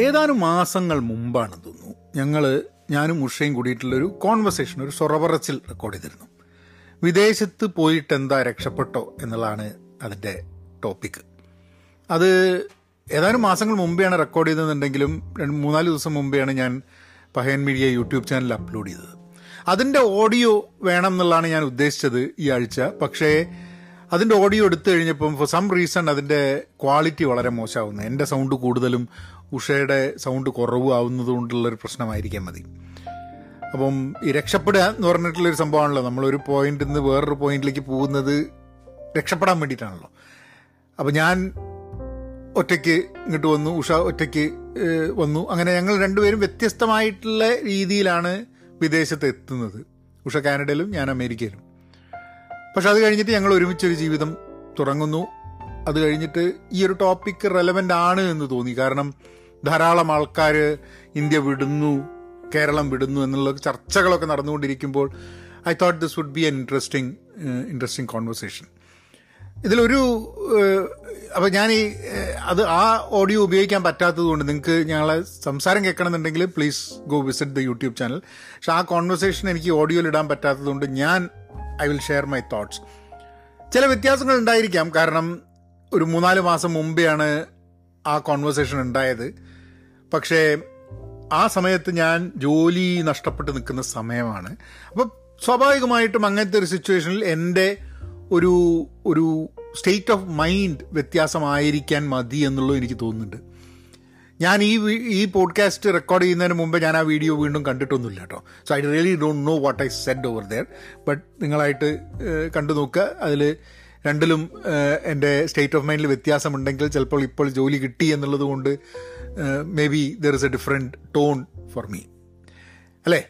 ഏതാനും മാസങ്ങൾ മുമ്പാണ് തോന്നുന്നു. ഞങ്ങൾ ഞാനും ഉഷയും കൂടിയിട്ടുള്ളൊരു കോൺവെർസേഷൻ ഒരു സൊറവറച്ചിൽ റെക്കോർഡ് ചെയ്തിരുന്നു. വിദേശത്ത് പോയിട്ട് എന്താ രക്ഷപ്പെട്ടോ എന്നുള്ളതാണ് അതിന്റെ ടോപ്പിക്ക് അത് ഏതാനും മാസങ്ങൾ മുമ്പെയാണ് റെക്കോർഡ് ചെയ്തതെന്നുണ്ടെങ്കിലും രണ്ട് മൂന്നാൽ ദിവസം മുമ്പെയാണ് ഞാൻ Pahayan media YouTube channel upload ചെയ്തത്. അതിന്റെ ഓഡിയോ വേണം എന്നുള്ളതാണ് ഞാൻ ഉദ്ദേശിച്ചത് ഈ ആഴ്ച. പക്ഷേ അതിന്റെ ഓഡിയോ എടുത്തു കഴിഞ്ഞപ്പം ഫോർ സം റീസൺ അതിന്റെ ക്വാളിറ്റി വളരെ മോശമാവുന്നു. എന്റെ സൗണ്ട് കൂടുതലും ഉഷയുടെ സൗണ്ട് കുറവ് ആവുന്നത് കൊണ്ടുള്ളൊരു പ്രശ്നമായിരിക്കാം മതി. അപ്പം ഈ രക്ഷപ്പെടുക എന്ന് പറഞ്ഞിട്ടുള്ളൊരു സംഭവമാണല്ലോ. നമ്മളൊരു പോയിന്റിൽ നിന്ന് വേറൊരു പോയിന്റിലേക്ക് പോകുന്നത് രക്ഷപ്പെടാൻ വേണ്ടിയിട്ടാണല്ലോ. അപ്പം ഞാൻ ഒറ്റയ്ക്ക് ഇങ്ങോട്ട് വന്നു ഉഷ ഒറ്റയ്ക്ക് വന്നു. അങ്ങനെ ഞങ്ങൾ രണ്ടുപേരും വ്യത്യസ്തമായിട്ടുള്ള രീതിയിലാണ് വിദേശത്ത് എത്തുന്നത്. ഉഷ കാനഡയിലും ഞാൻ അമേരിക്കയിലും. പക്ഷെ അത് കഴിഞ്ഞിട്ട് ഞങ്ങൾ ഒരുമിച്ചൊരു ജീവിതം തുടങ്ങുന്നു. അത് കഴിഞ്ഞിട്ട് ഈ ഒരു ടോപ്പിക് റെലവന്റ് ആണ് എന്ന് തോന്നി. കാരണം ധാരാളം ആൾക്കാർ ഇന്ത്യ വിടുന്നു കേരളം വിടുന്നു എന്നുള്ള ചർച്ചകളൊക്കെ നടന്നുകൊണ്ടിരിക്കുമ്പോൾ I thought this would be an interesting interesting conversation ഇതിലൊരു അപ്പോൾ ഞാൻ ഈ അത് ആ ഓഡിയോ ഉപയോഗിക്കാൻ പറ്റാത്തത് കൊണ്ട് നിങ്ങൾക്ക് ഞങ്ങളെ സംസാരം കേൾക്കണമെന്നുണ്ടെങ്കിൽ please go visit the YouTube channel പക്ഷെ ആ കോൺവെർസേഷൻ എനിക്ക് ഓഡിയോയിൽ ഇടാൻ പറ്റാത്തത് കൊണ്ട് ഞാൻ I will share my thoughts ചില വ്യത്യാസങ്ങൾ ഉണ്ടായിരിക്കാം. കാരണം ഒരു മൂന്നാൽ മാസം മുമ്പെയാണ് ആ കോൺവെർസേഷൻ ഉണ്ടായത്. പക്ഷേ ആ സമയത്ത് ഞാൻ ജോലി നഷ്ടപ്പെട്ട് നിൽക്കുന്ന സമയമാണ്. അപ്പം സ്വാഭാവികമായിട്ടും അങ്ങനത്തെ ഒരു സിറ്റുവേഷനിൽ എന്റെ ഒരു ഒരു സ്റ്റേറ്റ് ഓഫ് മൈൻഡ് വ്യത്യാസമായിരിക്കാൻ മതി എന്നുള്ളത് എനിക്ക് തോന്നുന്നുണ്ട്. ഞാൻ ഈ ഈ പോഡ്കാസ്റ്റ് റെക്കോർഡ് ചെയ്യുന്നതിന് മുമ്പ് ഞാൻ ആ വീഡിയോ വീണ്ടും കണ്ടിട്ടൊന്നുമില്ല കേട്ടോ. So I really don't know what I said over there but നിങ്ങളായിട്ട് കണ്ടു നോക്കുക. അതിൽ രണ്ടിലും എന്റെ സ്റ്റേറ്റ് ഓഫ് മൈൻഡിൽ വ്യത്യാസമുണ്ടെങ്കിൽ ചിലപ്പോൾ ഇപ്പോൾ ജോലി കിട്ടി എന്നുള്ളത് കൊണ്ട് maybe there is a different tone for me അല്ലേ?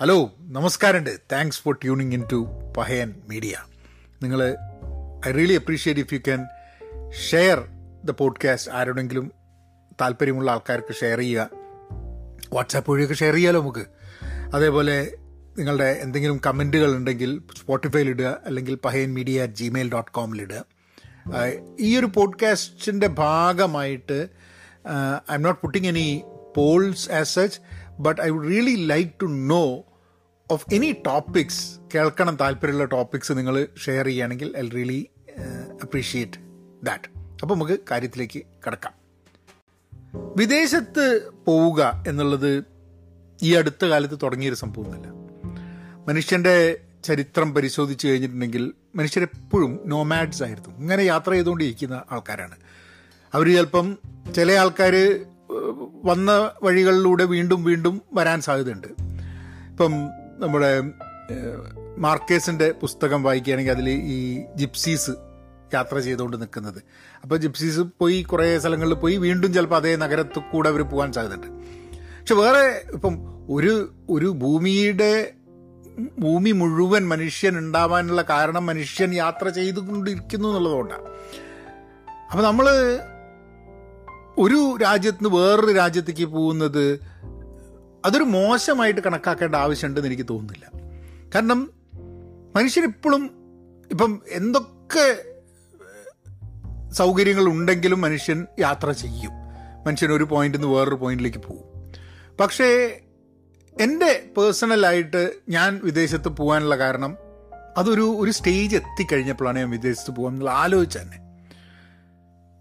ഹലോ നമസ്കാരമുണ്ട്. Thanks for tuning in to Pahayan Media നിങ്ങൾ I really appreciate if you can share the podcast ആരോടെങ്കിലും താല്പര്യമുള്ള ആൾക്കാർക്ക് ഷെയർ ചെയ്യുക. വാട്സാപ്പ് വഴിയൊക്കെ ഷെയർ ചെയ്യാമല്ലോ നമുക്ക്? അതേപോലെ നിങ്ങളുടെ എന്തെങ്കിലും കമന്റുകൾ ഉണ്ടെങ്കിൽ സ്പോട്ടിഫൈയിൽ ഇടുക അല്ലെങ്കിൽ Pahayan Media at Gmail dot കോമിലിടുക ഈ ഒരു പോഡ്കാസ്റ്റിന്റെ ഭാഗമായിട്ട് I'm not putting any polls as such but I would really like to know of any topics കേൾക്കണം താല്പര്യമുള്ള ടോപ്പിക്സ് നിങ്ങൾ ഷെയർ ചെയ്യുകയാണെങ്കിൽ ഐ റിയലി അപ്രീഷിയേറ്റ് ദാറ്റ് അപ്പോൾ നമുക്ക് കാര്യത്തിലേക്ക് കിടക്കാം. വിദേശത്ത് പോവുക എന്നുള്ളത് ഈ അടുത്ത കാലത്ത് തുടങ്ങിയൊരു സംഭവമൊന്നുമല്ല മനുഷ്യന്റെ ചരിത്രം പരിശോധിച്ച് കഴിഞ്ഞിട്ടുണ്ടെങ്കിൽ മനുഷ്യരെപ്പോഴും നോമാഡ്സ് ആയിരുന്നു. ഇങ്ങനെ യാത്ര ചെയ്തുകൊണ്ടിരിക്കുന്ന ആൾക്കാരാണ്. അവർ ചിലപ്പം ചില ആൾക്കാർ വന്ന വഴികളിലൂടെ വീണ്ടും വീണ്ടും വരാൻ സാധ്യതയുണ്ട്. ഇപ്പം നമ്മുടെ മാർക്കേസിന്റെ പുസ്തകം വായിക്കുകയാണെങ്കിൽ അതിൽ ഈ ജിപ്സീസ് യാത്ര ചെയ്തുകൊണ്ട് നിൽക്കുന്നത്. അപ്പോൾ ജിപ്സീസ് പോയി കുറേ സ്ഥലങ്ങളിൽ പോയി വീണ്ടും ചിലപ്പോൾ അതേ നഗരത്തിൽ കൂടെ അവർ പോകാൻ സാധ്യതയുണ്ട്. പക്ഷെ വേറെ ഇപ്പം ഒരു ഒരു ഭൂമിയുടെ ഭൂമി മുഴുവൻ മനുഷ്യൻ ഉണ്ടാവാനുള്ള കാരണം മനുഷ്യൻ യാത്ര ചെയ്തുകൊണ്ടിരിക്കുന്നു എന്നുള്ളതുകൊണ്ടാണ്. അപ്പം നമ്മൾ ഒരു രാജ്യത്ത് നിന്ന് വേറൊരു രാജ്യത്തേക്ക് പോകുന്നത് അതൊരു മോശമായിട്ട് കണക്കാക്കേണ്ട ആവശ്യമുണ്ടെന്ന് എനിക്ക് തോന്നുന്നില്ല. കാരണം മനുഷ്യരിപ്പോഴും ഇപ്പം എന്തൊക്കെ സൗകര്യങ്ങൾ ഉണ്ടെങ്കിലും മനുഷ്യൻ യാത്ര ചെയ്യും. മനുഷ്യൻ ഒരു പോയിന്റിൽ നിന്ന് വേറൊരു പോയിന്റിലേക്ക് പോകും. പക്ഷേ എന്റെ പേഴ്സണലായിട്ട് ഞാൻ വിദേശത്ത് പോകാനുള്ള കാരണം അതൊരു ഒരു സ്റ്റേജ് എത്തിക്കഴിഞ്ഞപ്പോഴാണ് ഞാൻ വിദേശത്ത് പോകാൻ ആലോചിച്ച തന്നെ.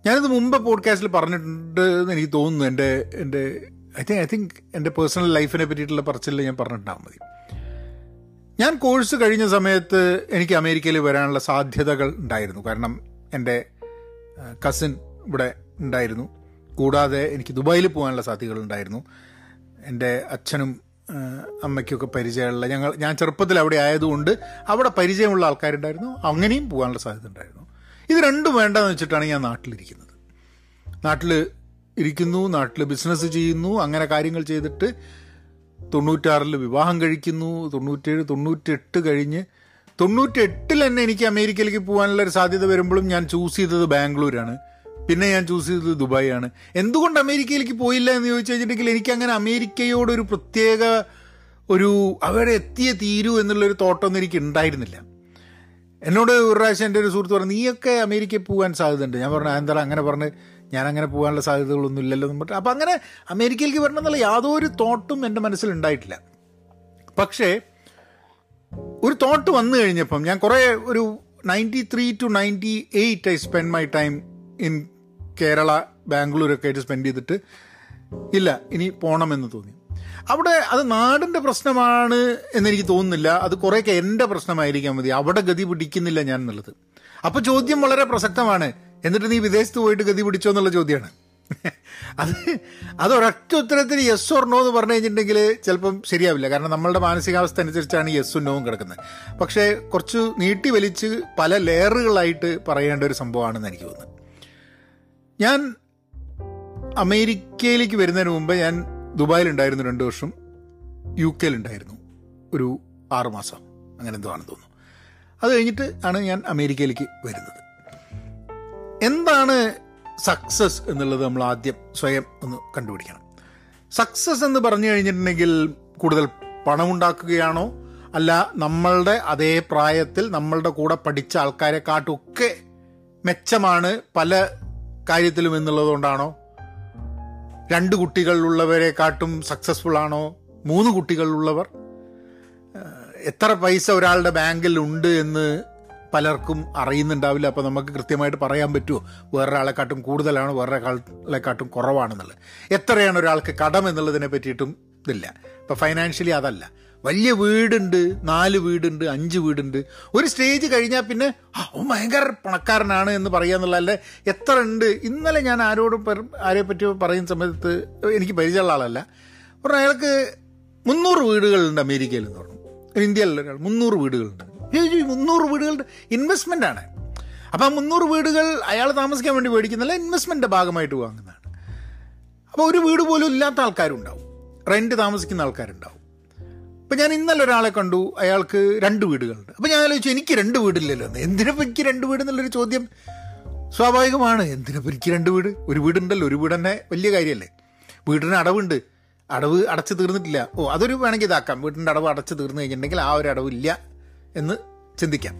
ഞാനിത് മുമ്പ് പോഡ്കാസ്റ്റിൽ പറഞ്ഞിട്ടുണ്ട് എന്ന് എനിക്ക് തോന്നുന്നു. എന്റെ എന്റെ ഐ തിങ്ക് ഐ തിങ്ക് എന്റെ പേഴ്സണൽ ലൈഫിനെ പറ്റിയിട്ടുള്ള പറച്ചിൽ ഞാൻ പറഞ്ഞിട്ടുണ്ടാകും മതി. ഞാൻ കോഴ്സ് കഴിഞ്ഞ സമയത്ത് എനിക്ക് അമേരിക്കയിൽ വരാനുള്ള സാധ്യതകൾ ഉണ്ടായിരുന്നു. കാരണം എന്റെ കസിൻ ഇവിടെ ഉണ്ടായിരുന്നു. കൂടാതെ എനിക്ക് ദുബായിൽ പോകാനുള്ള സാധ്യതകൾ ഉണ്ടായിരുന്നു. എന്റെ അച്ഛനും അമ്മയ്ക്കൊക്കെ പരിചയമുള്ള ഞങ്ങൾ ഞാൻ ചെറുപ്പത്തിൽ അവിടെ ആയതുകൊണ്ട് അവിടെ പരിചയമുള്ള ആൾക്കാരുണ്ടായിരുന്നു. അങ്ങനെയും പോകാനുള്ള സാധ്യത ഉണ്ടായിരുന്നു. ഇത് രണ്ടും വേണ്ടെന്ന് വെച്ചിട്ടാണ് ഞാൻ നാട്ടിലിരിക്കുന്നത്. നാട്ടിൽ ഇരിക്കുന്നു നാട്ടിൽ ബിസിനസ് ചെയ്യുന്നു അങ്ങനെ കാര്യങ്ങൾ ചെയ്തിട്ട് തൊണ്ണൂറ്റാറിൽ വിവാഹം കഴിക്കുന്നു തൊണ്ണൂറ്റേഴ് തൊണ്ണൂറ്റെട്ട് കഴിഞ്ഞ് തൊണ്ണൂറ്റെട്ടിൽ തന്നെ എനിക്ക് അമേരിക്കയിലേക്ക് പോകാനുള്ള ഒരു സാധ്യത വരുമ്പോഴും ഞാൻ ചൂസ് ചെയ്തത് ബാംഗ്ലൂരാണ്. പിന്നെ ഞാൻ ചൂസ് ചെയ്തത് ദുബായ് ആണ് എന്തുകൊണ്ട് അമേരിക്കയിലേക്ക് പോയില്ല എന്ന് ചോദിച്ചു കഴിഞ്ഞിട്ടുണ്ടെങ്കിൽ എനിക്ക് അങ്ങനെ അമേരിക്കയോടൊരു പ്രത്യേക ഒരു അവിടെ എത്തിയേ തീരൂ എന്നുള്ളൊരു തോട്ടമൊന്നും എനിക്ക് ഉണ്ടായിരുന്നില്ല എന്നോട് ഒരു പ്രാവശ്യം എന്റെ ഒരു സുഹൃത്ത് പറഞ്ഞു നീയൊക്കെ അമേരിക്കയിൽ പോകാൻ സാധ്യതയുണ്ട്. ഞാൻ പറഞ്ഞു എന്താ അങ്ങനെ പറഞ്ഞ് ഞാൻ അങ്ങനെ പോകാനുള്ള സാധ്യതകളൊന്നും ഇല്ലല്ലോ എന്ന് പറഞ്ഞു അപ്പം അങ്ങനെ അമേരിക്കയിലേക്ക് വരണം എന്നുള്ള യാതൊരു തോട്ടും എന്റെ മനസ്സിലുണ്ടായിട്ടില്ല പക്ഷേ ഒരു തോട്ട് വന്നു കഴിഞ്ഞപ്പം ഞാൻ കുറേ ഒരു ninety three to ninety eight I spend my time in Kerala ബാംഗ്ലൂരൊക്കെ ആയിട്ട് സ്പെൻഡ് ചെയ്തിട്ട് ഇല്ല ഇനി പോകണമെന്ന് തോന്നി. അവിടെ അത് നാടിന്റെ പ്രശ്നമാണ് എന്നെനിക്ക് തോന്നുന്നില്ല. അത് കുറേയൊക്കെ എന്റെ പ്രശ്നമായിരിക്കാൻ മതി. അവിടെ ഗതി പിടിക്കുന്നില്ല ഞാൻ എന്നുള്ളത് അപ്പോൾ ചോദ്യം വളരെ പ്രസക്തമാണ്. എന്നിട്ട് നീ വിദേശത്ത് പോയിട്ട് ഗതി പിടിച്ചോ എന്നുള്ള ചോദ്യമാണ്. അത് അത് ഒരൊറ്റ ഉത്തരത്തിന് യെസ് ഓർ നോ എന്ന് പറഞ്ഞു കഴിഞ്ഞിട്ടുണ്ടെങ്കിൽ ചിലപ്പം ശരിയാവില്ല. കാരണം നമ്മളുടെ മാനസികാവസ്ഥ അനുസരിച്ചാണ് യെസ്സും നോവും കിടക്കുന്നത്. പക്ഷേ കുറച്ച് നീട്ടി വലിച്ച് പല ലെയറുകളായിട്ട് പറയേണ്ട ഒരു സംഭവമാണെന്ന് എനിക്ക് തോന്നുന്നത് ഞാൻ അമേരിക്കയിലേക്ക് വരുന്നതിന് മുമ്പ് ഞാൻ ദുബായിലുണ്ടായിരുന്നു രണ്ട് വർഷം യു കെയിലുണ്ടായിരുന്നു ഒരു ആറുമാസം അങ്ങനെ എന്തോ ആണെന്ന് തോന്നുന്നു. അത് കഴിഞ്ഞിട്ട് ആണ് ഞാൻ അമേരിക്കയിലേക്ക് വരുന്നത്. എന്താണ് സക്സസ് എന്നുള്ളത് നമ്മൾ ആദ്യം സ്വയം ഒന്ന് കണ്ടുപിടിക്കണം. സക്സസ് എന്ന് പറഞ്ഞു കഴിഞ്ഞിട്ടുണ്ടെങ്കിൽ കൂടുതൽ പണം ഉണ്ടാക്കുകയാണോ അല്ല നമ്മളുടെ അതേ പ്രായത്തിൽ നമ്മളുടെ കൂടെ പഠിച്ച ആൾക്കാരെക്കാട്ടൊക്കെ മെച്ചമാണ് പല കാര്യത്തിലും എന്നുള്ളതുകൊണ്ടാണോ രണ്ട് കുട്ടികളുള്ളവരെ കാട്ടും സക്സസ്ഫുൾ ആണോ? മൂന്ന് കുട്ടികളുള്ളവർ എത്ര പൈസ ഒരാളുടെ ബാങ്കിൽ ഉണ്ട് എന്ന് പലർക്കും അറിയുന്നുണ്ടാവില്ല. അപ്പോൾ നമുക്ക് കൃത്യമായിട്ട് പറയാൻ പറ്റുമോ? വേറൊരാളെക്കാട്ടും കൂടുതലാണ്? വേറൊരാളെക്കാട്ടും കുറവാണെന്നുള്ളത്. എത്രയാണ് ഒരാൾക്ക് കടം എന്നുള്ളതിനെ പറ്റിയിട്ടും ഇതില്ല. ഇപ്പോൾ ഫൈനാൻഷ്യലി അതല്ല. വലിയ വീടുണ്ട് നാല് വീടുണ്ട് അഞ്ച് വീടുണ്ട്. ഒരു സ്റ്റേജ് കഴിഞ്ഞാൽ പിന്നെ ഓ ഭയങ്കര പണക്കാരനാണ് എന്ന് പറയാന്നുള്ളതല്ലേ എത്ര ഉണ്ട്. ഇന്നലെ ഞാൻ ആരോടും ആരെ പറ്റി പറയുന്ന സമയത്ത് എനിക്ക് പരിചയമുള്ള ആളല്ല. പറഞ്ഞാൽ അയാൾക്ക് മുന്നൂറ് വീടുകളുണ്ട് അമേരിക്കയിൽ എന്ന് പറഞ്ഞു. ഇന്ത്യയിലുള്ള ഒരാൾ മുന്നൂറ് വീടുകളുണ്ട്. മുന്നൂറ് വീടുകളുടെ ഇൻവെസ്റ്റ്മെന്റ് ആണ്. അപ്പോൾ ആ മുന്നൂറ് വീടുകൾ അയാൾ താമസിക്കാൻ വേണ്ടി മേടിക്കുന്നില്ല ഇൻവെസ്റ്റ്മെന്റിന്റെ ഭാഗമായിട്ട് വാങ്ങുന്നതാണ്. അപ്പോൾ ഒരു വീട് പോലും ഇല്ലാത്ത ആൾക്കാരുണ്ടാവും. റെന്റ് താമസിക്കുന്ന ആൾക്കാരുണ്ടാവും. അപ്പം ഞാൻ ഇന്നലെ ഒരാളെ കണ്ടു. അയാൾക്ക് രണ്ട് വീടുകളുണ്ട്. അപ്പം ഞാൻ ആലോചിച്ചു എനിക്ക് രണ്ട് വീടില്ലല്ലോ. എന്തിനപ്പം എനിക്ക് രണ്ട് വീട് എന്നുള്ളൊരു ചോദ്യം? സ്വാഭാവികമാണ്. എന്തിനപ്പം എനിക്ക് രണ്ട് വീട്? ഒരു വീടുണ്ടല്ലോ ഒരു വീട് തന്നെ വലിയ കാര്യമല്ലേ വീടിന് അടവുണ്ട്. അടവ് അടച്ചു തീർന്നിട്ടില്ല. ഓ അതൊരു വേണമെങ്കിൽ ഇതാക്കാം. വീടിന്റെ അടവ് അടച്ചു തീർന്നു കഴിഞ്ഞിട്ടുണ്ടെങ്കിൽ ആ ഒരു അടവില്ല എന്ന് ചിന്തിക്കാം.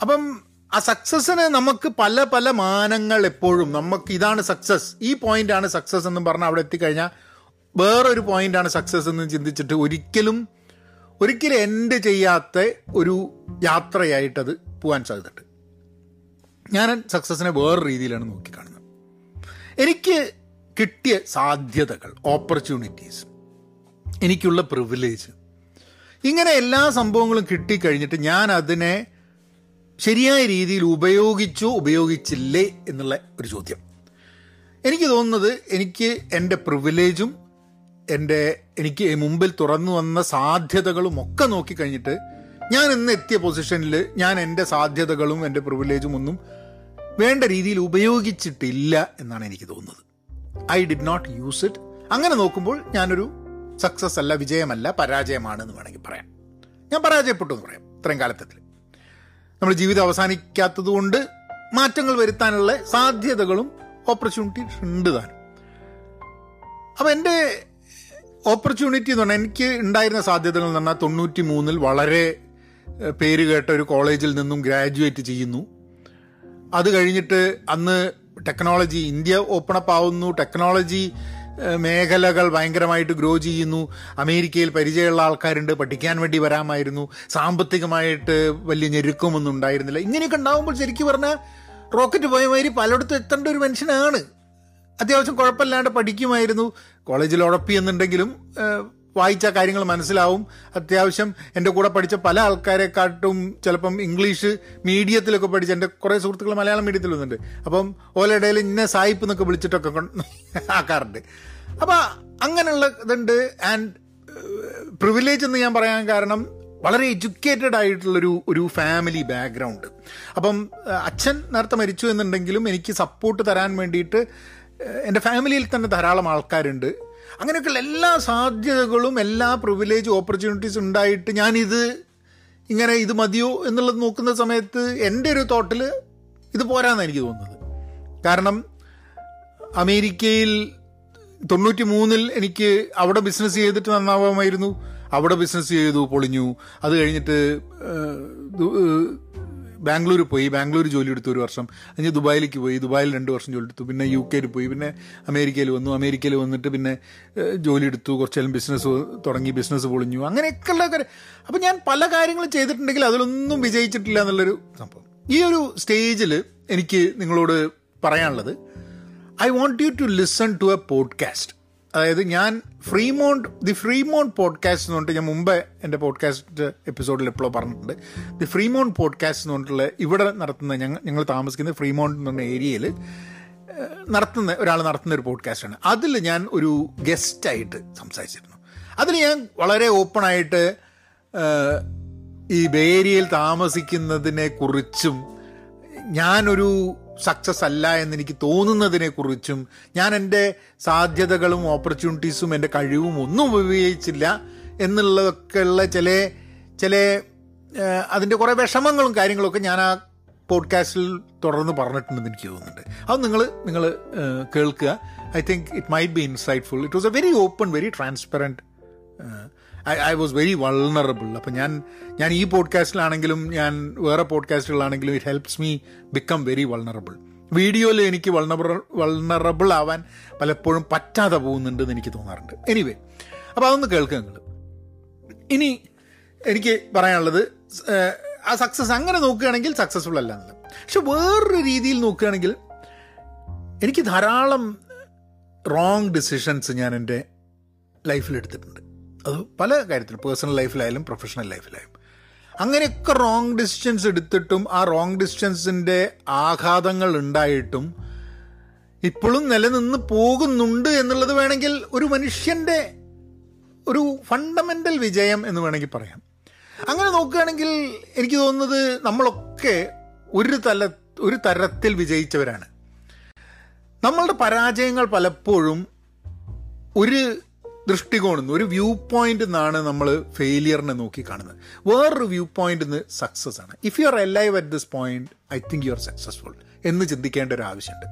അപ്പം ആ സക്സസ്സിന് നമുക്ക് പല പല മാനങ്ങൾ എപ്പോഴും നമുക്ക് ഇതാണ് സക്സസ് ഈ പോയിന്റാണ് സക്സസ് എന്ന് പറഞ്ഞാൽ അവിടെ എത്തിക്കഴിഞ്ഞാൽ വേറൊരു പോയിന്റാണ് സക്സസ് എന്ന് ചിന്തിച്ചിട്ട് ഒരിക്കലും ഒരിക്കലും എൻഡ് ചെയ്യാത്ത ഒരു യാത്രയായിട്ടത് പോകാൻ സാധ്യതയുണ്ട്. ഞാൻ സക്സസ്സിനെ വേറെ രീതിയിലാണ് നോക്കിക്കാണുന്നത്. എനിക്ക് കിട്ടിയ സാധ്യതകൾ ഓപ്പർച്യൂണിറ്റീസ് എനിക്കുള്ള പ്രിവിലേജ് ഇങ്ങനെ എല്ലാ സംഭവങ്ങളും കിട്ടിക്കഴിഞ്ഞിട്ട് ഞാൻ അതിനെ ശരിയായ രീതിയിൽ ഉപയോഗിച്ചോ ഉപയോഗിച്ചില്ലേ എന്നുള്ള ഒരു ചോദ്യം. എനിക്ക് തോന്നുന്നത് എനിക്ക് എന്റെ പ്രിവിലേജും എന്റെ എനിക്ക് മുമ്പിൽ തുറന്നു വന്ന സാധ്യതകളും ഒക്കെ നോക്കിക്കഴിഞ്ഞിട്ട് ഞാൻ ഇന്ന് എത്തിയ പൊസിഷനിൽ ഞാൻ എന്റെ സാധ്യതകളും എന്റെ പ്രിവിലേജും ഒന്നും വേണ്ട രീതിയിൽ ഉപയോഗിച്ചിട്ടില്ല എന്നാണ് എനിക്ക് തോന്നുന്നത്. I did not use it അങ്ങനെ നോക്കുമ്പോൾ ഞാനൊരു സക്സസ് അല്ല വിജയമല്ല പരാജയമാണ് എന്ന് വേണമെങ്കിൽ പറയാം. ഞാൻ പരാജയപ്പെട്ടു എന്ന് പറയാം ഇത്രയും കാലത്തിൽ നമ്മൾ ജീവിതം അവസാനിക്കാത്തത് കൊണ്ട് മാറ്റങ്ങൾ വരുത്താനുള്ള സാധ്യതകളും ഓപ്പർച്യൂണിറ്റി ഉണ്ട് താനും. അപ്പം എന്റെ ഓപ്പർച്യൂണിറ്റി എന്ന് പറഞ്ഞാൽ എനിക്ക് ഉണ്ടായിരുന്ന സാധ്യതകൾ എന്ന് പറഞ്ഞാൽ തൊണ്ണൂറ്റി മൂന്നിൽ വളരെ പേര് കേട്ട ഒരു കോളേജിൽ നിന്നും ഗ്രാജുവേറ്റ് ചെയ്യുന്നു. അത് കഴിഞ്ഞിട്ട് അന്ന് ടെക്നോളജി ഇന്ത്യ ഓപ്പൺ അപ്പ് ആവുന്നു. ടെക്നോളജി മേഖലകൾ ഭയങ്കരമായിട്ട് ഗ്രോ ചെയ്യുന്നു. അമേരിക്കയിൽ പരിചയമുള്ള ആൾക്കാരുണ്ട് പഠിക്കാൻ വേണ്ടി വരാമായിരുന്നു. സാമ്പത്തികമായിട്ട് വലിയ ഞെരുക്കമൊന്നും ഉണ്ടായിരുന്നില്ല. ഇങ്ങനെയൊക്കെ ഉണ്ടാകുമ്പോൾ ശരിക്കും പറഞ്ഞാൽ റോക്കറ്റ് പോയ പലയിടത്തും എത്തേണ്ട ഒരു മനുഷ്യനാണ്. അത്യാവശ്യം കുഴപ്പമില്ലാണ്ട് പഠിക്കുമായിരുന്നു. കോളേജിൽ ഉഴപ്പി എന്നുണ്ടെങ്കിലും വായിച്ച കാര്യങ്ങൾ മനസ്സിലാവും. അത്യാവശ്യം എന്റെ കൂടെ പഠിച്ച പല ആൾക്കാരെക്കാട്ടും ചിലപ്പം ഇംഗ്ലീഷ് മീഡിയത്തിലൊക്കെ പഠിച്ച എന്റെ കുറേ സുഹൃത്തുക്കൾ മലയാളം മീഡിയത്തിൽ വന്നിട്ടുണ്ട്. അപ്പം ഓലയിടയിൽ ഇന്ന സായിപ്പ് എന്നൊക്കെ വിളിച്ചിട്ടൊക്കെ ആക്കാറുണ്ട്. അപ്പം അങ്ങനെയുള്ള ഇതുണ്ട്. ആൻഡ് പ്രിവിലേജ് എന്ന് ഞാൻ പറയാൻ കാരണം വളരെ എഡ്യൂക്കേറ്റഡ് ആയിട്ടുള്ളൊരു ഒരു ഫാമിലി ബാക്ക്ഗ്രൗണ്ട് അപ്പം അച്ഛൻ നേരത്തെ മരിച്ചു എന്നുണ്ടെങ്കിലും എനിക്ക് സപ്പോർട്ട് തരാൻ വേണ്ടിയിട്ട് എന്റെ ഫാമിലിയിൽ തന്നെ ധാരാളം ആൾക്കാരുണ്ട്. അങ്ങനെയൊക്കെയുള്ള എല്ലാ സാധ്യതകളും എല്ലാ പ്രിവിലേജ് ഓപ്പർച്യൂണിറ്റീസ് ഉണ്ടായിട്ട് ഞാനിത് ഇങ്ങനെ ഇത് മതിയോ എന്നുള്ളത് നോക്കുന്ന സമയത്ത് എന്റെ ഒരു തോട്ടിൽ ഇത് പോരാന്നാണ് എനിക്ക് തോന്നുന്നത്. കാരണം അമേരിക്കയിൽ തൊണ്ണൂറ്റി മൂന്നിൽ എനിക്ക് അവിടെ ബിസിനസ് ചെയ്തിട്ട് നന്നാവാമായിരുന്നു അവിടെ ബിസിനസ് ചെയ്തു പൊളിഞ്ഞു. അത് കഴിഞ്ഞിട്ട് ബാംഗ്ലൂർ പോയി ബാംഗ്ലൂർ ജോലി എടുത്തു ഒരു വർഷം. കഴിഞ്ഞ് ദുബായിലേക്ക് പോയി ദുബായിൽ രണ്ട് വർഷം ജോലി എടുത്തു. പിന്നെ യു കെയിൽ പോയി പിന്നെ അമേരിക്കയിൽ വന്നു. അമേരിക്കയിൽ വന്നിട്ട് പിന്നെ ജോലി എടുത്തു. കുറച്ചെല്ലാം ബിസിനസ് തുടങ്ങി ബിസിനസ് പൊളിഞ്ഞു. അങ്ങനെയൊക്കെയുള്ള കാര്യം. അപ്പം ഞാൻ പല കാര്യങ്ങളും ചെയ്തിട്ടുണ്ടെങ്കിൽ അതിലൊന്നും വിജയിച്ചിട്ടില്ല എന്നുള്ളൊരു സംഭവം. ഈ ഒരു സ്റ്റേജിൽ എനിക്ക് നിങ്ങളോട് പറയാനുള്ളത് I want you to listen to a podcast അതായത് ഞാൻ ഫ്രീമോണ്ട് ദി ഫ്രീമോണ്ട് പോഡ്കാസ്റ്റ് എന്ന് പറഞ്ഞിട്ട് ഞാൻ മുമ്പേ എന്റെ പോഡ്കാസ്റ്റ് എപ്പിസോഡിൽ എപ്പോഴോ പറഞ്ഞിട്ടുണ്ട്. ദി ഫ്രീമോണ്ട് പോഡ്കാസ്റ്റ് എന്ന് പറഞ്ഞിട്ടുള്ള ഇവിടെ നടത്തുന്ന ഞങ്ങൾ ഞങ്ങൾ താമസിക്കുന്ന ഫ്രീമോണ്ട് എന്ന് പറഞ്ഞ ഏരിയയിൽ നടത്തുന്ന ഒരാൾ നടത്തുന്ന ഒരു പോഡ്കാസ്റ്റാണ്. അതിൽ ഞാൻ ഒരു ഗസ്റ്റായിട്ട് സംസാരിച്ചിരുന്നു. അതിൽ ഞാൻ വളരെ ഓപ്പണായിട്ട് ഈ ബേരിയയിൽ താമസിക്കുന്നതിനെ കുറിച്ചും ഞാനൊരു സക്സസ് അല്ല എന്ന് എനിക്ക് തോന്നുന്നതിനെ കുറിച്ചും ഞാൻ എന്റെ സാധ്യതകളും ഓപ്പർച്യൂണിറ്റീസും എന്റെ കഴിവും ഒന്നും ഉപയോഗിച്ചില്ല എന്നുള്ളതൊക്കെയുള്ള ചില ചില അതിന്റെ കുറേ വിഷമങ്ങളും കാര്യങ്ങളൊക്കെ ഞാൻ ആ പോഡ്കാസ്റ്റിൽ തുടർന്ന് പറഞ്ഞിട്ടുണ്ടെന്ന് എനിക്ക് തോന്നുന്നുണ്ട്. അത് നിങ്ങൾ നിങ്ങൾ കേൾക്കുക. I think it might be insightful it was a very open very transparent I I was very vulnerable അപ്പം ഞാൻ ഞാൻ ഈ പോഡ്കാസ്റ്റിലാണെങ്കിലും ഞാൻ വേറെ പോഡ്കാസ്റ്റുകളാണെങ്കിലും it helps me become very vulnerable വീഡിയോയിൽ എനിക്ക് വൾണറബിൾ വൾണറബിൾ ആവാൻ പലപ്പോഴും പറ്റാതെ പോകുന്നുണ്ടെന്ന് എനിക്ക് തോന്നാറുണ്ട്. എനിവേ അപ്പോൾ അതൊന്ന് കേൾക്കുക നിങ്ങൾ ഇനി എനിക്ക് പറയാനുള്ളത് ആ സക്സസ് അങ്ങനെ നോക്കുകയാണെങ്കിൽ സക്സസ്ഫുൾ അല്ല എന്നുള്ളത്. പക്ഷെ വേറൊരു രീതിയിൽ നോക്കുകയാണെങ്കിൽ എനിക്ക് ധാരാളം റോങ് ഡിസിഷൻസ് ഞാൻ എന്റെ ലൈഫിൽ എടുത്തിട്ടുണ്ട്. അത് പല കാര്യത്തിലും പേഴ്സണൽ ലൈഫിലായാലും പ്രൊഫഷണൽ ലൈഫിലായാലും അങ്ങനെയൊക്കെ റോങ് ഡിസ്റ്റൻസ് എടുത്തിട്ടും ആ റോങ് ഡിസിഷൻസിന്റെ ആഘാതങ്ങൾ ഉണ്ടായിട്ടും ഇപ്പോഴും നിലനിന്ന് പോകുന്നുണ്ട് എന്നുള്ളത് വേണമെങ്കിൽ ഒരു മനുഷ്യന്റെ ഒരു ഫണ്ടമെന്റൽ വിജയം എന്ന് വേണമെങ്കിൽ പറയാം. അങ്ങനെ നോക്കുകയാണെങ്കിൽ എനിക്ക് തോന്നുന്നത് നമ്മളൊക്കെ ഒരു തല ഒരു തരത്തിൽ വിജയിച്ചവരാണ്. നമ്മളുടെ പരാജയങ്ങൾ പലപ്പോഴും ഒരു ദൃഷ്ടികോണിൽ നിന്ന് ഒരു വ്യൂ പോയിന്റ് നിന്നാണ് നമ്മൾ ഫെയിലിയറിനെ നോക്കി കാണുന്നത്. വേറൊരു വ്യൂ പോയിന്റ് നിന്ന് സക്സസ് ആണ്. If you are alive at this point I think you are successful എന്ന് ചിന്തിക്കേണ്ട ഒരു ആവശ്യമുണ്ട്.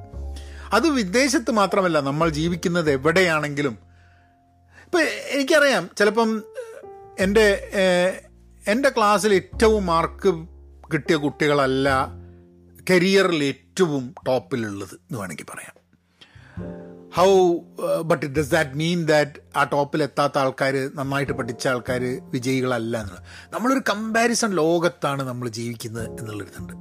അത് വിദേശത്ത് മാത്രമല്ല നമ്മൾ ജീവിക്കുന്നത് എവിടെയാണെങ്കിലും. ഇപ്പം എനിക്കറിയാം ചിലപ്പം എന്റെ എന്റെ ക്ലാസ്സിൽ ഏറ്റവും മാർക്ക് കിട്ടിയ കുട്ടികളല്ല കരിയറിൽ ഏറ്റവും ടോപ്പിലുള്ളത് എന്ന് വേണമെങ്കിൽ പറയാം. How but does that mean that ആ ടോപ്പിൽ എത്താത്ത ആൾക്കാർ നന്നായിട്ട് പഠിച്ച ആൾക്കാർ വിജയികളല്ല എന്നുള്ളത്? നമ്മളൊരു കമ്പാരിസൺ ലോകത്താണ് നമ്മൾ ജീവിക്കുന്നത് എന്നുള്ളൊരിതുണ്ട്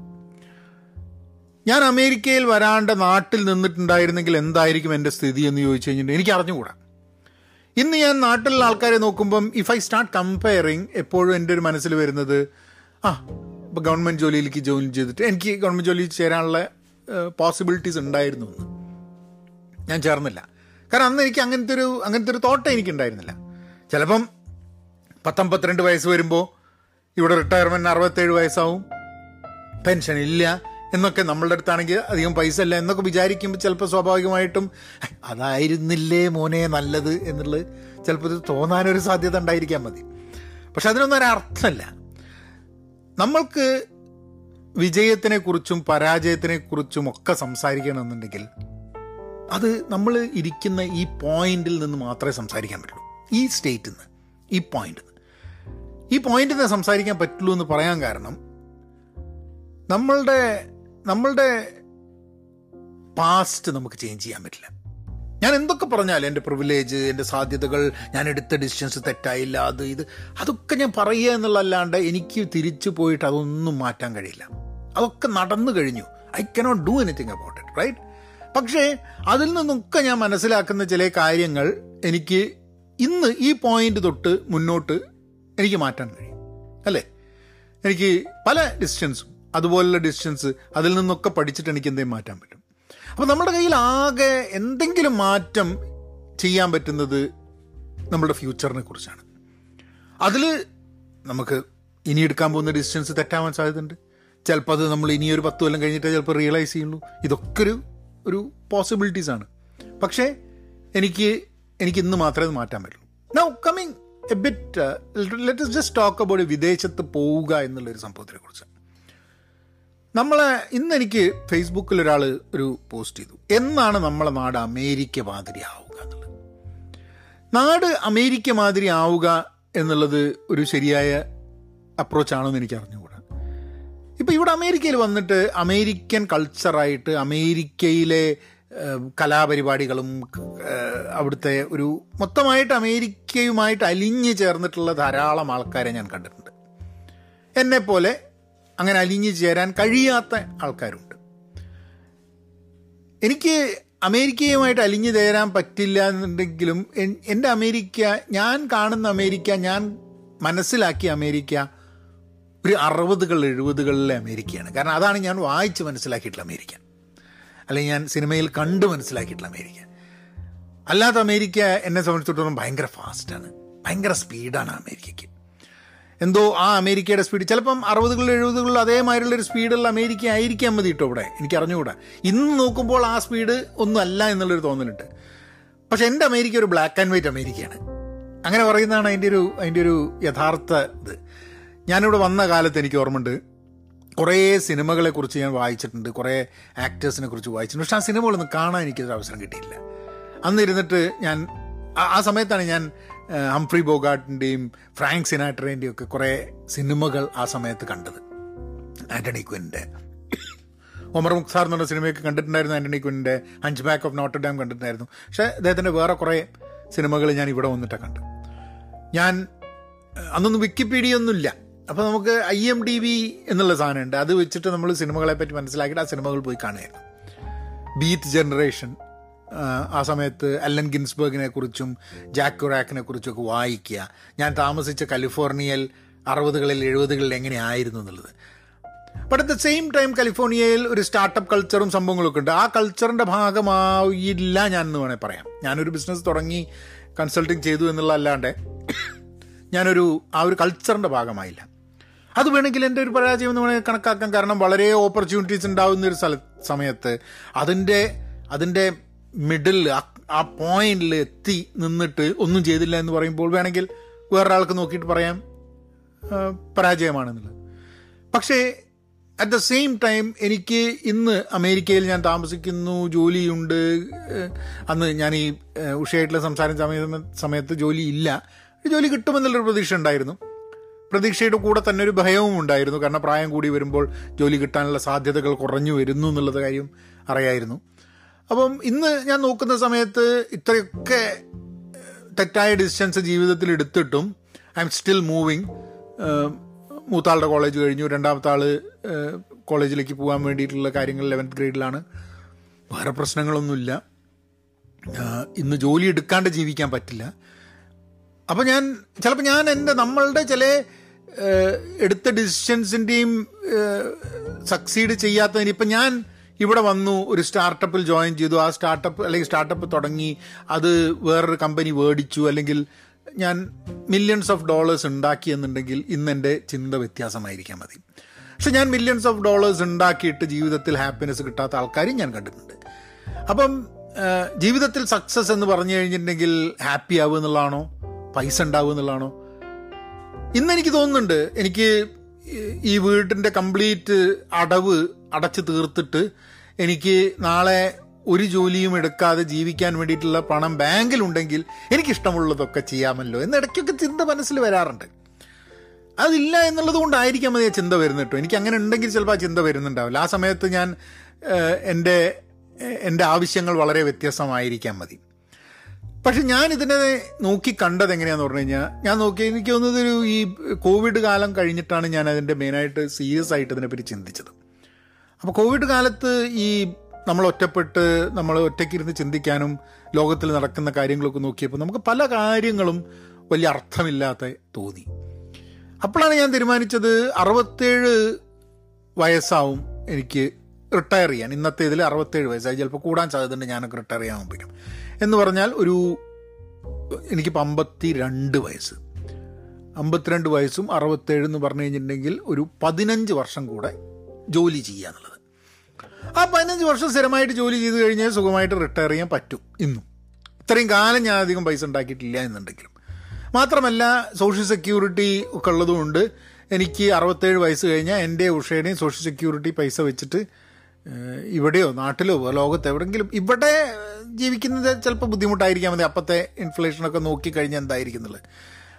ഞാൻ അമേരിക്കയിൽ വരാണ്ട് നാട്ടിൽ നിന്നിട്ടുണ്ടായിരുന്നെങ്കിൽ എന്തായിരിക്കും എന്റെ സ്ഥിതി എന്ന് ചോദിച്ചു കഴിഞ്ഞിട്ടുണ്ടെങ്കിൽ എനിക്ക് അറിഞ്ഞുകൂടാ. ഇന്ന് ഞാൻ നാട്ടിലുള്ള ആൾക്കാരെ നോക്കുമ്പം ഇഫ് ഐ സ്റ്റാർട്ട് കമ്പയറിങ് എപ്പോഴും എന്റെ ഒരു മനസ്സിൽ വരുന്നത് ആ ഇപ്പോൾ ഗവൺമെന്റ് ജോലിയിലേക്ക് ജോയിൻ ചെയ്തിട്ട് എനിക്ക് ഗവൺമെന്റ് ജോലിയിൽ ചേരാനുള്ള പോസിബിലിറ്റീസ് ഉണ്ടായിരുന്നു എന്ന്. ഞാൻ ചേർന്നില്ല. കാരണം അന്ന് എനിക്ക് അങ്ങനത്തെ ഒരു അങ്ങനത്തെ ഒരു തോട്ടം എനിക്കുണ്ടായിരുന്നില്ല. ചിലപ്പം പത്തൊമ്പത്തിരണ്ട് വയസ്സ് വരുമ്പോൾ ഇവിടെ റിട്ടയർമെന്റ് അറുപത്തേഴ് വയസ്സാവും. പെൻഷൻ ഇല്ല എന്നൊക്കെ നമ്മളുടെ അടുത്താണെങ്കിൽ അധികം പൈസ ഇല്ല എന്നൊക്കെ വിചാരിക്കുമ്പോൾ ചിലപ്പോൾ സ്വാഭാവികമായിട്ടും അതായിരുന്നില്ലേ മോനെ നല്ലത്? എന്നുള്ളത് ചിലപ്പോൾ ഇത് തോന്നാനൊരു സാധ്യത ഉണ്ടായിരിക്കാൻ മതി. പക്ഷെ അതിനൊന്നും ഒരർത്ഥമല്ല നമ്മൾക്ക് വിജയത്തിനെക്കുറിച്ചും പരാജയത്തിനെക്കുറിച്ചും ഒക്കെ സംസാരിക്കണമെന്നുണ്ടെങ്കിൽ അത് നമ്മൾ ഇരിക്കുന്ന ഈ പോയിന്റിൽ നിന്ന് മാത്രമേ സംസാരിക്കാൻ പറ്റുള്ളൂ. ഈ സ്റ്റേറ്റിൽ നിന്ന് ഈ പോയിന്റിൽ നിന്ന് ഈ പോയിന്റിൽ നിന്ന് സംസാരിക്കാൻ പറ്റുള്ളൂ എന്ന് പറയാൻ കാരണം നമ്മളുടെ നമ്മളുടെ പാസ്റ്റ് നമുക്ക് ചേഞ്ച് ചെയ്യാൻ പറ്റില്ല. ഞാൻ എന്തൊക്കെ പറഞ്ഞാലും എന്റെ പ്രിവിലേജ് എന്റെ സാധ്യതകൾ ഞാൻ എടുത്ത ഡിസിഷൻസ് തെറ്റായില്ല അത് ഇത് അതൊക്കെ ഞാൻ പറയുക എന്നുള്ളതല്ലാണ്ട് എനിക്ക് തിരിച്ചു പോയിട്ട് അതൊന്നും മാറ്റാൻ കഴിയില്ല. അതൊക്കെ നടന്നു കഴിഞ്ഞു. I cannot do anything about it right പക്ഷേ അതിൽ നിന്നൊക്കെ ഞാൻ മനസ്സിലാക്കുന്ന ചില കാര്യങ്ങൾ എനിക്ക് ഇന്ന് ഈ പോയിന്റ് തൊട്ട് മുന്നോട്ട് എനിക്ക് മാറ്റാൻ കഴിയും. അല്ലേ? എനിക്ക് പല ഡിസ്റ്റൻസും അതുപോലുള്ള ഡിസ്റ്റൻസ് അതിൽ നിന്നൊക്കെ പഠിച്ചിട്ട് എനിക്ക് എന്തെങ്കിലും മാറ്റാൻ പറ്റും. അപ്പോൾ നമ്മുടെ കയ്യിൽ ആകെ എന്തെങ്കിലും മാറ്റം ചെയ്യാൻ പറ്റുന്നത് നമ്മുടെ ഫ്യൂച്ചറിനെ കുറിച്ചാണ്. അതിൽ നമുക്ക് ഇനി എടുക്കാൻ പോകുന്ന ഡിസ്റ്റൻസ് തെറ്റാവാൻ സാധ്യതയുണ്ട്. ചിലപ്പോൾ അത് നമ്മൾ ഇനിയൊരു പത്ത് കൊല്ലം കഴിഞ്ഞിട്ടേ ചിലപ്പോൾ റിയലൈസ് ചെയ്യുള്ളൂ. ഇതൊക്കെ ഒരു ഒരു പോസിബിലിറ്റീസ് ആണ്. പക്ഷേ എനിക്ക് എനിക്ക് ഇന്ന് മാത്രമേ അത് മാറ്റാൻ പറ്റുള്ളൂ. Now coming a bit let just talk about വിദേശത്ത് പോവുക എന്നുള്ളൊരു സംഭവത്തിനെ കുറിച്ച് നമ്മളെ ഇന്ന് എനിക്ക് ഫേസ്ബുക്കിൽ ഒരാൾ ഒരു പോസ്റ്റ് ചെയ്തു. എന്നാണ് നമ്മളെ നാട് അമേരിക്ക മാതിരി ആവുക എന്നുള്ളത്. നാട് അമേരിക്ക മാതിരി ആവുക എന്നുള്ളത് ഒരു ശരിയായ അപ്രോച്ചാണെന്ന് എനിക്ക് അറിഞ്ഞുകൂടാ ഇപ്പം ഇവിടെ അമേരിക്കയിൽ വന്നിട്ട് അമേരിക്കൻ കൾച്ചറായിട്ട് അമേരിക്കയിലെ കലാപരിപാടികളും അവിടുത്തെ ഒരു മൊത്തമായിട്ട് അമേരിക്കയുമായിട്ട് അലിഞ്ഞു ചേർന്നിട്ടുള്ള ധാരാളം ആൾക്കാരെ ഞാൻ കണ്ടിട്ടുണ്ട്. എന്നെപ്പോലെ അങ്ങനെ അലിഞ്ഞു ചേരാൻ കഴിയാത്ത ആൾക്കാരുണ്ട്. എനിക്ക് അമേരിക്കയുമായിട്ട് അലിഞ്ഞു ചേരാൻ പറ്റില്ല എന്നുണ്ടെങ്കിലും എന്റെ അമേരിക്ക ഞാൻ കാണുന്ന അമേരിക്ക ഞാൻ മനസ്സിലാക്കിയ അമേരിക്ക ഒരു അറുപതുകൾ എഴുപതുകളിലെ അമേരിക്കയാണ്. കാരണം അതാണ് ഞാൻ വായിച്ച് മനസ്സിലാക്കിയിട്ടുള്ള അമേരിക്ക അല്ലെങ്കിൽ ഞാൻ സിനിമയിൽ കണ്ട് മനസ്സിലാക്കിയിട്ടുള്ള അമേരിക്ക അല്ലാത്ത അമേരിക്ക എന്നെ സംബന്ധിച്ചിടത്തോളം ഭയങ്കര ഫാസ്റ്റാണ്. ഭയങ്കര സ്പീഡാണ് അമേരിക്കയ്ക്ക്. എന്തോ ആ അമേരിക്കയുടെ സ്പീഡ്. ചിലപ്പം അറുപതുകളിൽ എഴുപതുകളിൽ അതേമാതിരിയുള്ളൊരു സ്പീഡുള്ള അമേരിക്ക ആയിരിക്കാൻ മതി കേട്ടോ ഇവിടെ. എനിക്ക് അറിഞ്ഞുകൂടാ ഇന്ന് നോക്കുമ്പോൾ ആ സ്പീഡ് ഒന്നുമല്ല എന്നുള്ളൊരു തോന്നലുണ്ട്. പക്ഷെ എന്റെ അമേരിക്ക ഒരു ബ്ലാക്ക് ആൻഡ് വൈറ്റ് അമേരിക്കയാണ്. അങ്ങനെ പറയുന്നതാണ് അതിന്റെ ഒരു അതിന്റെ ഒരു യഥാർത്ഥ ഇത്. ഞാനിവിടെ വന്ന കാലത്ത് എനിക്ക് ഓർമ്മയുണ്ട്. കുറേ സിനിമകളെക്കുറിച്ച് ഞാൻ വായിച്ചിട്ടുണ്ട്. കുറേ ആക്ടേഴ്സിനെ കുറിച്ച് വായിച്ചിട്ടുണ്ട്. പക്ഷെ ആ സിനിമകളൊന്നും കാണാൻ എനിക്കൊരു അവസരം കിട്ടിയില്ല അന്ന് ഇരുന്നിട്ട് ഞാൻ ആ സമയത്താണ് ഞാൻ ഹംഫ്രി ബോഗാട്ടിന്റെയും ഫ്രാങ്ക് സിനാട്രേന്റെയും ഒക്കെ കുറേ സിനിമകൾ ആ സമയത്ത് കണ്ടത്. ആന്റണി ക്വിന്റെ. ഒമർ മുഖ്സാർ എന്ന് പറഞ്ഞ സിനിമയൊക്കെ കണ്ടിട്ടുണ്ടായിരുന്നു. ആന്റണി ക്വിന്റെ ഹഞ്ച് ബാക്ക് ഓഫ് നോട്ടർ ഡാം കണ്ടിട്ടുണ്ടായിരുന്നു. പക്ഷേ അദ്ദേഹത്തിന്റെ വേറെ കുറേ സിനിമകൾ ഞാൻ ഇവിടെ വന്നിട്ടാണ് കണ്ടു ഞാൻ അന്നൊന്നും വിക്കിപീഡിയ ഒന്നുമില്ല. അപ്പോൾ നമുക്ക് ഐ എം ഡി വി എന്നുള്ള സാധനമുണ്ട് അത് വെച്ചിട്ട് നമ്മൾ സിനിമകളെ പറ്റി മനസ്സിലാക്കിയിട്ട് ആ സിനിമകൾ പോയി കാണുമായിരുന്നു ബീത്ത് ജനറേഷൻ ആ സമയത്ത് അല്ലൻ ഗിൻസ്ബർഗിനെ കുറിച്ചും ജാക്ക് കുറാക്കിനെ ഒക്കെ വായിക്കുക. ഞാൻ താമസിച്ച കലിഫോർണിയയിൽ അറുപതുകളിൽ എഴുപതുകളിൽ എങ്ങനെയായിരുന്നു എന്നുള്ളത്. But at the same time കലിഫോർണിയയിൽ ഒരു സ്റ്റാർട്ടപ്പ് കൾച്ചറും സംഭവങ്ങളൊക്കെ ഉണ്ട്. ആ കൾച്ചറിന്റെ ഭാഗമായില്ല ഞാൻ എന്ന് വേണേൽ പറയാം. ഞാനൊരു ബിസിനസ് തുടങ്ങി കൺസൾട്ടിങ് ചെയ്തു എന്നുള്ള അല്ലാണ്ട് ഞാനൊരു ആ ഒരു കൾച്ചറിന്റെ ഭാഗമായില്ല. അത് വേണമെങ്കിൽ എന്റെ ഒരു പരാജയം എന്ന് വേണമെങ്കിൽ കണക്കാക്കാൻ കാരണം വളരെ ഓപ്പർച്യൂണിറ്റീസ് ഉണ്ടാകുന്ന ഒരു സ്ഥല സമയത്ത് അതിന്റെ അതിന്റെ മിഡിൽ ആ പോയിന്റിൽ എത്തി നിന്നിട്ട് ഒന്നും ചെയ്തില്ല എന്ന് പറയുമ്പോൾ വേണമെങ്കിൽ വേറൊരാൾക്ക് നോക്കിയിട്ട് പറയാം പരാജയമാണെന്നുള്ളത്. പക്ഷേ അറ്റ് ദ സെയിം ടൈം എനിക്ക് ഇന്ന് അമേരിക്കയിൽ ഞാൻ താമസിക്കുന്നു ജോലിയുണ്ട് അന്ന് ഞാൻ ഈ ഉഷയായിട്ടുള്ള സംസാരം സമയ സമയത്ത് ജോലി ഇല്ല. ജോലി കിട്ടുമെന്നുള്ളൊരു പ്രതീക്ഷ ഉണ്ടായിരുന്നു. പ്രതീക്ഷയുടെ കൂടെ തന്നെ ഒരു ഭയവും ഉണ്ടായിരുന്നു. കാരണം പ്രായം കൂടി വരുമ്പോൾ ജോലി കിട്ടാനുള്ള സാധ്യതകൾ കുറഞ്ഞു വരുന്നു എന്നുള്ളത് കാര്യം അറിയായിരുന്നു. അപ്പം ഇന്ന് ഞാൻ നോക്കുന്ന സമയത്ത് ഇത്രയൊക്കെ തെറ്റായ ഡിസിഷൻസ് ജീവിതത്തിൽ എടുത്തിട്ടും ഐ എം സ്റ്റിൽ മൂവിങ്. മൂത്താളുടെ കോളേജ് കഴിഞ്ഞു. രണ്ടാമത്തെ ആൾ കോളേജിലേക്ക് പോകാൻ വേണ്ടിയിട്ടുള്ള കാര്യങ്ങൾ ലെവൻത്ത് ഗ്രേഡിലാണ് വേറെ പ്രശ്നങ്ങളൊന്നുമില്ല. ഇന്ന് ജോലി എടുക്കാണ്ട് ജീവിക്കാൻ പറ്റില്ല. അപ്പോൾ ഞാൻ ചിലപ്പോൾ ഞാൻ എന്റെ നമ്മളുടെ ചില എടുത്ത ഡിസിഷൻസിന്റെയും സക്സീഡ് ചെയ്യാത്തതിന് ഇപ്പം ഞാൻ ഇവിടെ വന്നു ഒരു സ്റ്റാർട്ടപ്പിൽ ജോയിൻ ചെയ്തു. ആ സ്റ്റാർട്ടപ്പ് അല്ലെങ്കിൽ സ്റ്റാർട്ടപ്പ് തുടങ്ങി. അത് വേറൊരു കമ്പനി മേടിച്ചു. അല്ലെങ്കിൽ ഞാൻ മില്യൺസ് ഓഫ് ഡോളേഴ്സ് ഉണ്ടാക്കി എന്നുണ്ടെങ്കിൽ ഇന്ന് എന്റെ ചിന്ത വ്യത്യാസമായിരിക്കാൻ മതി. പക്ഷെ ഞാൻ മില്യൺസ് ഓഫ് ഡോളേഴ്സ് ഉണ്ടാക്കിയിട്ട് ജീവിതത്തിൽ ഹാപ്പിനെസ് കിട്ടാത്ത ആൾക്കാരും ഞാൻ കണ്ടിട്ടുണ്ട്. അപ്പം ജീവിതത്തിൽ സക്സസ് എന്ന് പറഞ്ഞു കഴിഞ്ഞിട്ടുണ്ടെങ്കിൽ ഹാപ്പി ആവുക എന്നുള്ളതാണോ? പൈസ ഉണ്ടാവുക എന്നുള്ളതാണോ? ഇന്ന് എനിക്ക് തോന്നുന്നുണ്ട് എനിക്ക് ഈ വീടിന്റെ കംപ്ലീറ്റ് അടവ് അടച്ചു തീർത്തിട്ട് എനിക്ക് നാളെ ഒരു ജോലിയും എടുക്കാതെ ജീവിക്കാൻ വേണ്ടിയിട്ടുള്ള പണം ബാങ്കിലുണ്ടെങ്കിൽ എനിക്കിഷ്ടമുള്ളതൊക്കെ ചെയ്യാമല്ലോ എന്ന് ഇടയ്ക്കൊക്കെ ചിന്ത മനസ്സിൽ വരാറുണ്ട്. അതില്ല എന്നുള്ളത് കൊണ്ടായിരിക്കാം മതി ചിന്ത വരുന്നിട്ടോ എനിക്ക് അങ്ങനെ ഉണ്ടെങ്കിൽ ചിലപ്പോൾ ആ ചിന്ത വരുന്നുണ്ടാവില്ല. ആ സമയത്ത് ഞാൻ എന്റെ എന്റെ ആവശ്യങ്ങൾ വളരെ വ്യത്യസ്തമായിരിക്കാൻ മതി. പക്ഷെ ഞാൻ ഇതിനെ നോക്കി കണ്ടത് എങ്ങനെയാന്ന് പറഞ്ഞു കഴിഞ്ഞാൽ ഞാൻ നോക്കി എനിക്ക് തോന്നുന്നത് ഒരു ഈ കോവിഡ് കാലം കഴിഞ്ഞിട്ടാണ് ഞാൻ അതിന്റെ മെയിനായിട്ട് സീരിയസ് ആയിട്ട് ഇതിനെപ്പറ്റി ചിന്തിച്ചത്. അപ്പോൾ കോവിഡ് കാലത്ത് ഈ നമ്മൾ ഒറ്റപ്പെട്ട് നമ്മൾ ഒറ്റയ്ക്കിരുന്ന് ചിന്തിക്കാനും ലോകത്തിൽ നടക്കുന്ന കാര്യങ്ങളൊക്കെ നോക്കിയപ്പോൾ നമുക്ക് പല കാര്യങ്ങളും വലിയ അർത്ഥമില്ലാത്ത തോന്നി. അപ്പോഴാണ് ഞാൻ തീരുമാനിച്ചത് അറുപത്തേഴ് വയസ്സാവും എനിക്ക് റിട്ടയർ ചെയ്യാൻ. ഇന്നത്തെ ഇതിൽ അറുപത്തേഴ് വയസ്സായി. ചിലപ്പോൾ കൂടാൻ സാധ്യതയുണ്ട് ഞാനൊക്കെ റിട്ടയർ ചെയ്യാൻ പോകുമ്പോഴേക്കും എന്ന് പറഞ്ഞാൽ ഒരു എനിക്കിപ്പോൾ അമ്പത്തി രണ്ട് വയസ്സ്. അമ്പത്തിരണ്ട് വയസ്സും അറുപത്തേഴ് എന്ന് പറഞ്ഞു കഴിഞ്ഞിട്ടുണ്ടെങ്കിൽ ഒരു പതിനഞ്ച് വർഷം കൂടെ ജോലി ചെയ്യുക എന്നുള്ളത്. ആ പതിനഞ്ച് വർഷം സ്ഥിരമായിട്ട് ജോലി ചെയ്ത് കഴിഞ്ഞാൽ സുഖമായിട്ട് റിട്ടയർ ചെയ്യാൻ പറ്റും ഇന്നും. ഇത്രയും കാലം ഞാൻ അധികം പൈസ ഉണ്ടാക്കിയിട്ടില്ല എന്നുണ്ടെങ്കിലും. മാത്രമല്ല സോഷ്യൽ സെക്യൂരിറ്റി ഒക്കെ ഉള്ളതുകൊണ്ട് എനിക്ക് അറുപത്തേഴ് വയസ്സ് കഴിഞ്ഞാൽ എന്റെ ഉഷയുടെയും സോഷ്യൽ സെക്യൂരിറ്റി പൈസ വെച്ചിട്ട് ഇവിടെയോ? നാട്ടിലോ? ലോകത്ത് എവിടെങ്കിലും? ഇവിടെ ജീവിക്കുന്നത് ചിലപ്പോൾ ബുദ്ധിമുട്ടായിരിക്കാം. മതി അപ്പോഴത്തെ ഇൻഫ്ലേഷനൊക്കെ നോക്കിക്കഴിഞ്ഞാൽ എന്തായിരിക്കുന്നുള്ളത്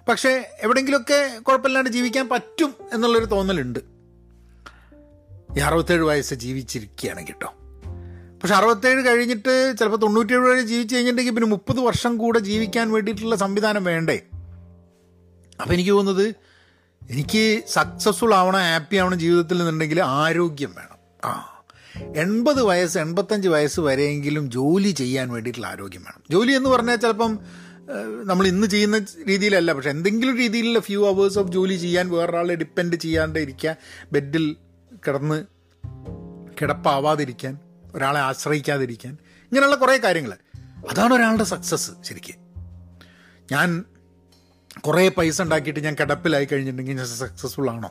പക്ഷേ എവിടെയെങ്കിലുമൊക്കെ കുഴപ്പമില്ലാണ്ട് ജീവിക്കാൻ പറ്റും എന്നുള്ളൊരു തോന്നലുണ്ട്. ഈ അറുപത്തേഴ് വയസ്സ് ജീവിച്ചിരിക്കുകയാണ് കേട്ടോ. പക്ഷെ അറുപത്തേഴ് കഴിഞ്ഞിട്ട് ചിലപ്പോൾ തൊണ്ണൂറ്റേഴ് വരെ ജീവിച്ച് കഴിഞ്ഞിട്ടുണ്ടെങ്കിൽ പിന്നെ മുപ്പത് വർഷം കൂടെ ജീവിക്കാൻ വേണ്ടിയിട്ടുള്ള സംവിധാനം വേണ്ടേ? അപ്പം എനിക്ക് തോന്നുന്നത് എനിക്ക് സക്സസ്ഫുൾ ആവണം ഹാപ്പി ആവണം ജീവിതത്തിൽ നിന്നുണ്ടെങ്കിൽ ആരോഗ്യം വേണം. ആ. എൺപത് വയസ്സ് എൺപത്തഞ്ച് വയസ്സ് വരെയെങ്കിലും ജോലി ചെയ്യാൻ വേണ്ടിയിട്ടുള്ള ആരോഗ്യം വേണം. ജോലി എന്ന് പറഞ്ഞാൽ ചിലപ്പം നമ്മൾ ഇന്ന് ചെയ്യുന്ന രീതിയിലല്ല പക്ഷെ എന്തെങ്കിലും രീതിയിലുള്ള ഫ്യൂ അവേഴ്സ് ഓഫ് ജോലി ചെയ്യാൻ വേറൊരാളെ ഡിപ്പെൻഡ് ചെയ്യാണ്ട് ഇരിക്കാൻ ബെഡിൽ കിടന്ന് കിടപ്പാവാതിരിക്കാൻ ഒരാളെ ആശ്രയിക്കാതിരിക്കാൻ ഇങ്ങനെയുള്ള കുറേ കാര്യങ്ങൾ. അതാണ് ഒരാളുടെ സക്സസ് ശരിക്കും. ഞാൻ കുറേ പൈസ ഉണ്ടാക്കിയിട്ട് ഞാൻ കിടപ്പിലായി കഴിഞ്ഞിട്ടുണ്ടെങ്കിൽ ഞാൻ സക്സസ്ഫുൾ ആണോ?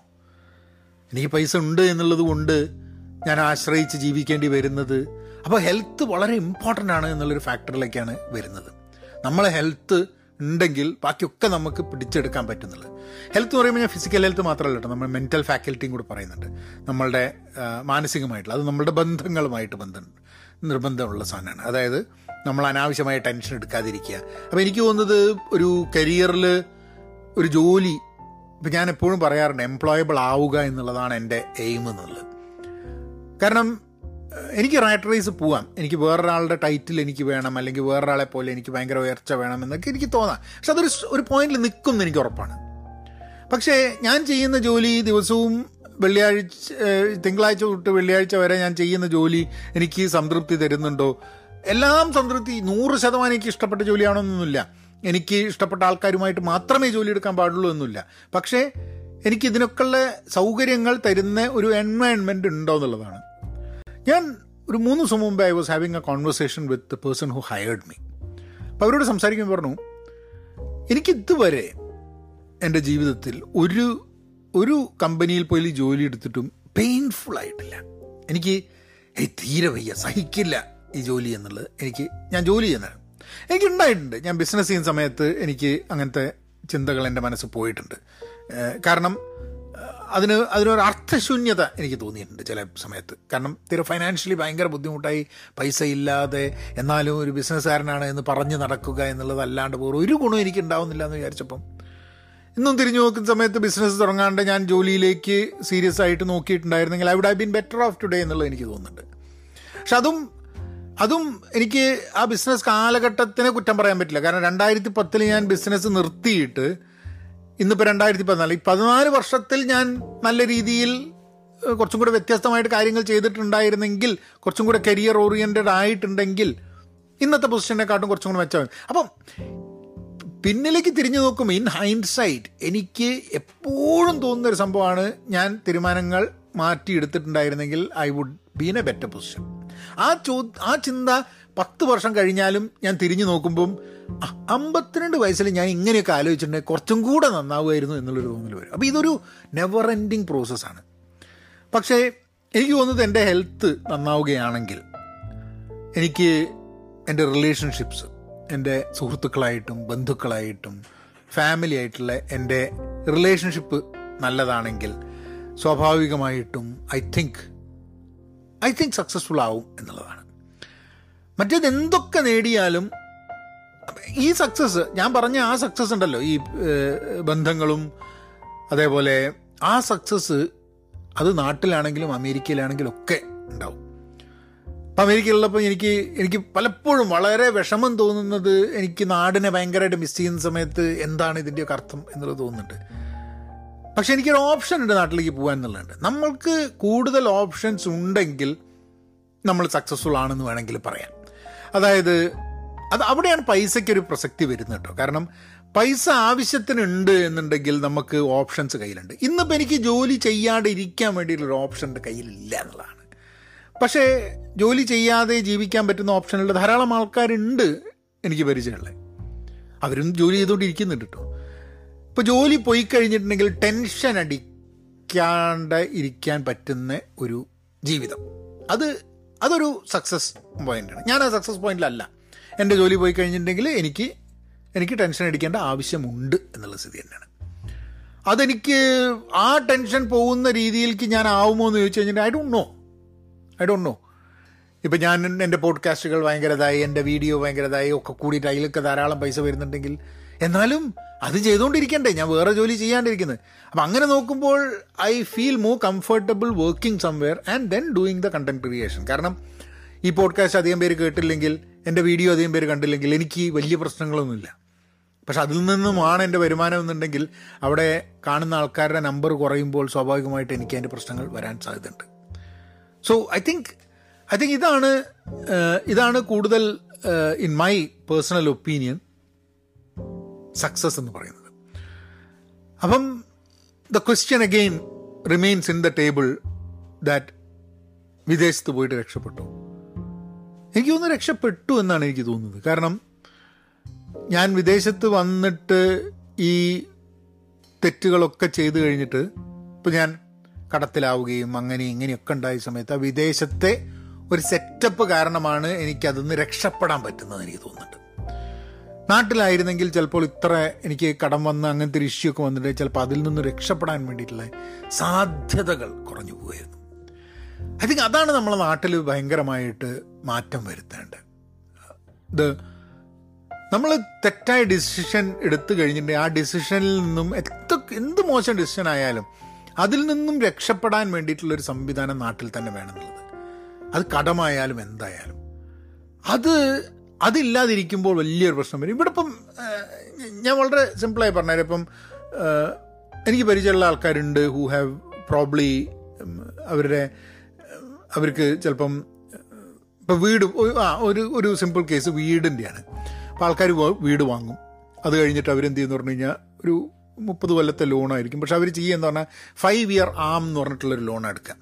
എനിക്ക് പൈസ ഉണ്ട് എന്നുള്ളത് കൊണ്ട് ഞാൻ ആശ്രയിച്ച് ജീവിക്കേണ്ടി വരുന്നത്. അപ്പോൾ ഹെൽത്ത് വളരെ ഇമ്പോർട്ടന്റ് ആണ് എന്നുള്ളൊരു ഫാക്ടറിലേക്കാണ് വരുന്നത്. നമ്മളെ ഹെൽത്ത് ഉണ്ടെങ്കിൽ ബാക്കിയൊക്കെ നമുക്ക് പിടിച്ചെടുക്കാൻ പറ്റുന്നുള്ളൂ ഹെൽത്ത് എന്ന് പറയുമ്പോൾ ഞാൻ ഫിസിക്കൽ ഹെൽത്ത് മാത്രമല്ല കേട്ടോ നമ്മൾ മെന്റൽ ഫാക്കൽറ്റിയും കൂടെ പറയുന്നുണ്ട്. നമ്മളുടെ മാനസികമായിട്ടുള്ള അത് നമ്മളുടെ ബന്ധങ്ങളുമായിട്ട് ബന്ധം നിർബന്ധമുള്ള സാധനമാണ്. അതായത് നമ്മൾ അനാവശ്യമായ ടെൻഷൻ എടുക്കാതിരിക്കുക. അപ്പോൾ എനിക്ക് തോന്നുന്നത് ഒരു കരിയറിൽ ഒരു ജോലി ഇപ്പം ഞാൻ എപ്പോഴും പറയാറുണ്ട് എംപ്ലോയബിൾ ആവുക എന്നുള്ളതാണ് എന്റെ എയിം എന്നുള്ളത്. കാരണം എനിക്ക് റൈറ്റ് റേസ് പോവാം. എനിക്ക് വേറൊരാളുടെ ടൈറ്റിൽ എനിക്ക് വേണം അല്ലെങ്കിൽ വേറൊരാളെ പോലെ എനിക്ക് ഭയങ്കര ഉയർച്ച വേണം എന്നൊക്കെ എനിക്ക് തോന്നാം. പക്ഷെ അതൊരു ഒരു പോയിന്റിൽ നിൽക്കും എന്ന് എനിക്ക് ഉറപ്പാണ്. പക്ഷേ ഞാൻ ചെയ്യുന്ന ജോലി ദിവസവും വെള്ളിയാഴ്ച തിങ്കളാഴ്ച തൊട്ട് വെള്ളിയാഴ്ച വരെ ഞാൻ ചെയ്യുന്ന ജോലി എനിക്ക് സംതൃപ്തി തരുന്നുണ്ടോ? എല്ലാം സംതൃപ്തി. നൂറ് ശതമാനം എനിക്ക് ഇഷ്ടപ്പെട്ട ജോലിയാണോന്നൊന്നുമില്ല എനിക്ക് ഇഷ്ടപ്പെട്ട ആൾക്കാരുമായിട്ട് മാത്രമേ ജോലി എടുക്കാൻ പാടുള്ളൂ എന്നില്ല പക്ഷേ എനിക്ക് ഇതിനൊക്കെയുള്ള സൗകര്യങ്ങൾ തരുന്ന ഒരു എൻവയൺമെന്റ് ഉണ്ടോ എന്നുള്ളതാണ്. ഞാൻ ഒരു മൂന്ന് ദിവസം മുമ്പേ I was having a conversation with the person who hired me അപ്പോൾ അവരോട് സംസാരിക്കുമ്പോൾ പറഞ്ഞു എനിക്കിതുവരെ എന്റെ ജീവിതത്തിൽ ഒരു ഒരു കമ്പനിയിൽ പോയി ജോലി എടുത്തിട്ടും പെയിൻഫുൾ ആയിട്ടില്ല. എനിക്ക് ഏയ് തീരെ വയ്യ സഹിക്കില്ല ഈ ജോലി എന്നുള്ളത്. എനിക്ക് ഞാൻ ജോലി ചെയ്യുന്നത് എനിക്ക് ഉണ്ടായിട്ടുണ്ട്. ഞാൻ ബിസിനസ് ചെയ്യുന്ന സമയത്ത് എനിക്ക് അങ്ങനത്തെ ചിന്തകൾ എന്റെ മനസ്സ് പോയിട്ടുണ്ട്. കാരണം അതിന് അതിനൊരു അർത്ഥശൂന്യത എനിക്ക് തോന്നിയിട്ടുണ്ട് ചില സമയത്ത്. കാരണം തീരെ ഫൈനാൻഷ്യലി ഭയങ്കര ബുദ്ധിമുട്ടായി പൈസ ഇല്ലാതെ എന്നാലും ഒരു ബിസിനസ്സുകാരനാണ് എന്ന് പറഞ്ഞ് നടക്കുക എന്നുള്ളത് അല്ലാണ്ട് ഒരു ഗുണം എനിക്ക് ഉണ്ടാവുന്നില്ല എന്ന് വിചാരിച്ചപ്പം. ഇന്നും തിരിഞ്ഞു നോക്കുന്ന സമയത്ത് ബിസിനസ് തുടങ്ങാണ്ട് ഞാൻ ജോലിയിലേക്ക് സീരിയസ് ആയിട്ട് നോക്കിയിട്ടുണ്ടായിരുന്നെങ്കിൽ I would have been better off today എന്നുള്ളത് എനിക്ക് തോന്നുന്നുണ്ട്. പക്ഷെ അതും അതും എനിക്ക് ആ ബിസിനസ് കാലഘട്ടത്തിനെ കുറ്റം പറയാൻ പറ്റില്ല. കാരണം രണ്ടായിരത്തി പത്തിൽ ഞാൻ ബിസിനസ് നിർത്തിയിട്ട് ഇന്നിപ്പോൾ രണ്ടായിരത്തി പതിനാല് ഈ പതിനാല് വർഷത്തിൽ ഞാൻ നല്ല രീതിയിൽ കുറച്ചും കൂടെ വ്യത്യസ്തമായിട്ട് കാര്യങ്ങൾ ചെയ്തിട്ടുണ്ടായിരുന്നെങ്കിൽ കുറച്ചും കൂടെ കരിയർ ഓറിയന്റഡ് ആയിട്ടുണ്ടെങ്കിൽ ഇന്നത്തെ പൊസിഷനെക്കാട്ടും കുറച്ചും കൂടെ മെച്ചമാണ് അപ്പം പിന്നിലേക്ക് തിരിഞ്ഞു നോക്കും ഇൻ ഹൈൻഡ് എനിക്ക് എപ്പോഴും തോന്നുന്ന ഒരു സംഭവമാണ് ഞാൻ തീരുമാനങ്ങൾ മാറ്റിയെടുത്തിട്ടുണ്ടായിരുന്നെങ്കിൽ I would be in a better position ആ ചോ ആ ചിന്ത പത്ത് വർഷം കഴിഞ്ഞാലും ഞാൻ തിരിഞ്ഞു നോക്കുമ്പം അമ്പത്തിരണ്ട് വയസ്സിൽ ഞാൻ ഇങ്ങനെയൊക്കെ ആലോചിച്ചിട്ടുണ്ടെങ്കിൽ കുറച്ചും കൂടെ നന്നാവുമായിരുന്നു എന്നുള്ളൊരു തോന്നൽ വരും. അപ്പോൾ ഇതൊരു നെവർ എൻഡിങ് പ്രോസസ്സാണ് പക്ഷേ എനിക്ക് തോന്നുന്നത് എന്റെ ഹെൽത്ത് നന്നാവുകയാണെങ്കിൽ എനിക്ക് എന്റെ റിലേഷൻഷിപ്സ് എന്റെ സുഹൃത്തുക്കളായിട്ടും ബന്ധുക്കളായിട്ടും ഫാമിലി ആയിട്ടുള്ള എന്റെ റിലേഷൻഷിപ്പ് നല്ലതാണെങ്കിൽ സ്വാഭാവികമായിട്ടും I think I think successful ആവും എന്നുള്ളതാണ്. മറ്റേത് എന്തൊക്കെ നേടിയാലും ഈ സക്സസ് ഞാൻ പറഞ്ഞ ആ സക്സസ് ഉണ്ടല്ലോ. ഈ ബന്ധങ്ങളും അതേപോലെ ആ സക്സസ് അത് നാട്ടിലാണെങ്കിലും അമേരിക്കയിലാണെങ്കിലും ഒക്കെ ഉണ്ടാവും. അപ്പം അമേരിക്കയിലുള്ളപ്പോൾ എനിക്ക് എനിക്ക് പലപ്പോഴും വളരെ വിഷമം തോന്നുന്നത് എനിക്ക് നാടിനെ ഭയങ്കരമായിട്ട് മിസ് ചെയ്യുന്ന സമയത്ത് എന്താണ് ഇതിന്റെയൊക്കെ അർത്ഥം എന്നുള്ളത് തോന്നുന്നുണ്ട്. പക്ഷെ എനിക്കൊരു ഓപ്ഷൻ ഉണ്ട് നാട്ടിലേക്ക് പോകാൻ എന്നുള്ളതുണ്ട്. നമ്മൾക്ക് കൂടുതൽ ഓപ്ഷൻസ് ഉണ്ടെങ്കിൽ നമ്മൾ സക്സസ്ഫുൾ ആണെന്ന് വേണമെങ്കിൽ പറയാം. അതായത് അത് അവിടെയാണ് പൈസയ്ക്ക് ഒരു പ്രസക്തി വരുന്നത് കേട്ടോ. കാരണം പൈസ ആവശ്യത്തിനുണ്ട് എന്നുണ്ടെങ്കിൽ നമുക്ക് ഓപ്ഷൻസ് കയ്യിലുണ്ട്. ഇന്നിപ്പോൾ എനിക്ക് ജോലി ചെയ്യാതെ ഇരിക്കാൻ വേണ്ടിയിട്ടുള്ളൊരു ഓപ്ഷൻ എന്റെ കയ്യിലില്ല എന്നുള്ളതാണ്. പക്ഷേ ജോലി ചെയ്യാതെ ജീവിക്കാൻ പറ്റുന്ന ഓപ്ഷനുള്ള ധാരാളം ആൾക്കാരുണ്ട് എനിക്ക് പരിചയമുള്ളത്. അവരും ജോലി ചെയ്തുകൊണ്ടിരിക്കുന്നുണ്ട് കേട്ടോ. ഇപ്പോൾ ജോലി പോയി കഴിഞ്ഞിട്ടുണ്ടെങ്കിൽ ടെൻഷൻ അടിക്കാണ്ട് ഇരിക്കാൻ പറ്റുന്ന ഒരു ജീവിതം. അത് അതൊരു സക്സസ് പോയിന്റാണ് ഞാൻ ആ സക്സസ് പോയിന്റിലല്ല എന്റെ ജോലി പോയി കഴിഞ്ഞിട്ടുണ്ടെങ്കിൽ എനിക്ക് എനിക്ക് ടെൻഷൻ അടിക്കേണ്ട ആവശ്യമുണ്ട് എന്നുള്ള സ്ഥിതി തന്നെയാണ്. അതെനിക്ക് ആ ടെൻഷൻ പോകുന്ന രീതിയിലേക്ക് ഞാൻ ആവുമോ എന്ന് ചോദിച്ചു കഴിഞ്ഞാൽ I don't know I don't know ഇപ്പം ഞാൻ എന്റെ പോഡ്കാസ്റ്റുകൾ ഭയങ്കരതായി എന്റെ വീഡിയോ ഭയങ്കരതായി ഒക്കെ കൂടിയിട്ട് അതിലൊക്കെ ധാരാളം പൈസ വരുന്നുണ്ടെങ്കിൽ എന്നാലും അത് ചെയ്തുകൊണ്ടിരിക്കണ്ടേ. ഞാൻ വേറെ ജോലി ചെയ്യാണ്ടിരിക്കുന്നത്. അപ്പം അങ്ങനെ നോക്കുമ്പോൾ I feel more comfortable working somewhere and then doing the content creation കാരണം ഈ പോഡ്കാസ്റ്റ് അധികം പേര് കേട്ടില്ലെങ്കിൽ എന്റെ വീഡിയോ അധികം പേര് കണ്ടില്ലെങ്കിൽ എനിക്ക് വലിയ പ്രശ്നങ്ങളൊന്നുമില്ല. പക്ഷെ അതിൽ നിന്നുമാണ് എന്റെ വരുമാനം എന്നുണ്ടെങ്കിൽ അവിടെ കാണുന്ന ആൾക്കാരുടെ നമ്പർ കുറയുമ്പോൾ സ്വാഭാവികമായിട്ട് എനിക്ക് അതിന്റെ പ്രശ്നങ്ങൾ വരാൻ സാധ്യതയുണ്ട്. So I think I think ഇതാണ് ഇതാണ് കൂടുതൽ in my personal opinion success എന്ന് പറയുന്നത്. അപ്പം the question again remains in the table that വിദേശത്ത് പോയിട്ട് രക്ഷപ്പെട്ടു. എനിക്ക് തോന്നുന്നു രക്ഷപ്പെട്ടു എന്നാണ് എനിക്ക് തോന്നുന്നത്. കാരണം ഞാൻ വിദേശത്ത് വന്നിട്ട് ഈ തെറ്റുകളൊക്കെ ചെയ്തു കഴിഞ്ഞിട്ട് ഇപ്പം ഞാൻ കടത്തിലാവുകയും അങ്ങനെ ഇങ്ങനെയൊക്കെ ഉണ്ടായ സമയത്ത് ആ വിദേശത്തെ ഒരു സെറ്റപ്പ് കാരണമാണ് എനിക്കതൊന്ന് രക്ഷപ്പെടാൻ പറ്റുന്നത് എനിക്ക് തോന്നുന്നുണ്ട്. നാട്ടിലായിരുന്നെങ്കിൽ ചിലപ്പോൾ ഇത്ര എനിക്ക് കടം വന്ന് അങ്ങനത്തെ ഒരു ഇഷ്യൂ ഒക്കെ വന്നിട്ട് ചിലപ്പോൾ അതിൽ നിന്ന് രക്ഷപ്പെടാൻ വേണ്ടിയിട്ടുള്ള സാധ്യതകൾ കുറഞ്ഞു പോയിരുന്നു ഐ തിങ്ക് അതാണ് നമ്മളെ നാട്ടിൽ ഭയങ്കരമായിട്ട് മാറ്റം വരുത്തേണ്ടത്. ഇത് നമ്മൾ തെറ്റായ ഡിസിഷൻ എടുത്തു കഴിഞ്ഞിട്ടുണ്ടെങ്കിൽ ആ ഡിസിഷനിൽ നിന്നും എത്ര എന്ത് മോശം ഡിസിഷൻ ആയാലും അതിൽ നിന്നും രക്ഷപ്പെടാൻ വേണ്ടിയിട്ടുള്ളൊരു സംവിധാനം നാട്ടിൽ തന്നെ വേണമെന്നുള്ളത് അത് കടമായാലും എന്തായാലും. അത് അതില്ലാതിരിക്കുമ്പോൾ വലിയൊരു പ്രശ്നം വരും. ഇവിടെ ഇപ്പം ഞാൻ വളരെ സിമ്പിളായി പറഞ്ഞുതരാം. ഇപ്പം എനിക്ക് പരിചയമുള്ള ആൾക്കാരുണ്ട് ഹൂ ഹാവ് പ്രോബ്ലി അവരുടെ അവർക്ക് ചിലപ്പം ഇപ്പം വീട് ആ ഒരു ഒരു സിമ്പിൾ കേസ് വീടിന്റെയാണ് അപ്പോൾ ആൾക്കാർ വീട് വാങ്ങും. അത് കഴിഞ്ഞിട്ട് അവരെന്ത് ചെയ്യുന്നു പറഞ്ഞു കഴിഞ്ഞാൽ ഒരു മുപ്പത് കൊല്ലത്തെ ലോണായിരിക്കും പക്ഷെ അവർ ചെയ്യുകയെന്ന് പറഞ്ഞാൽ ഫൈവ് ഇയർ ആം എന്ന് പറഞ്ഞിട്ടുള്ളൊരു ലോൺ എടുക്കുക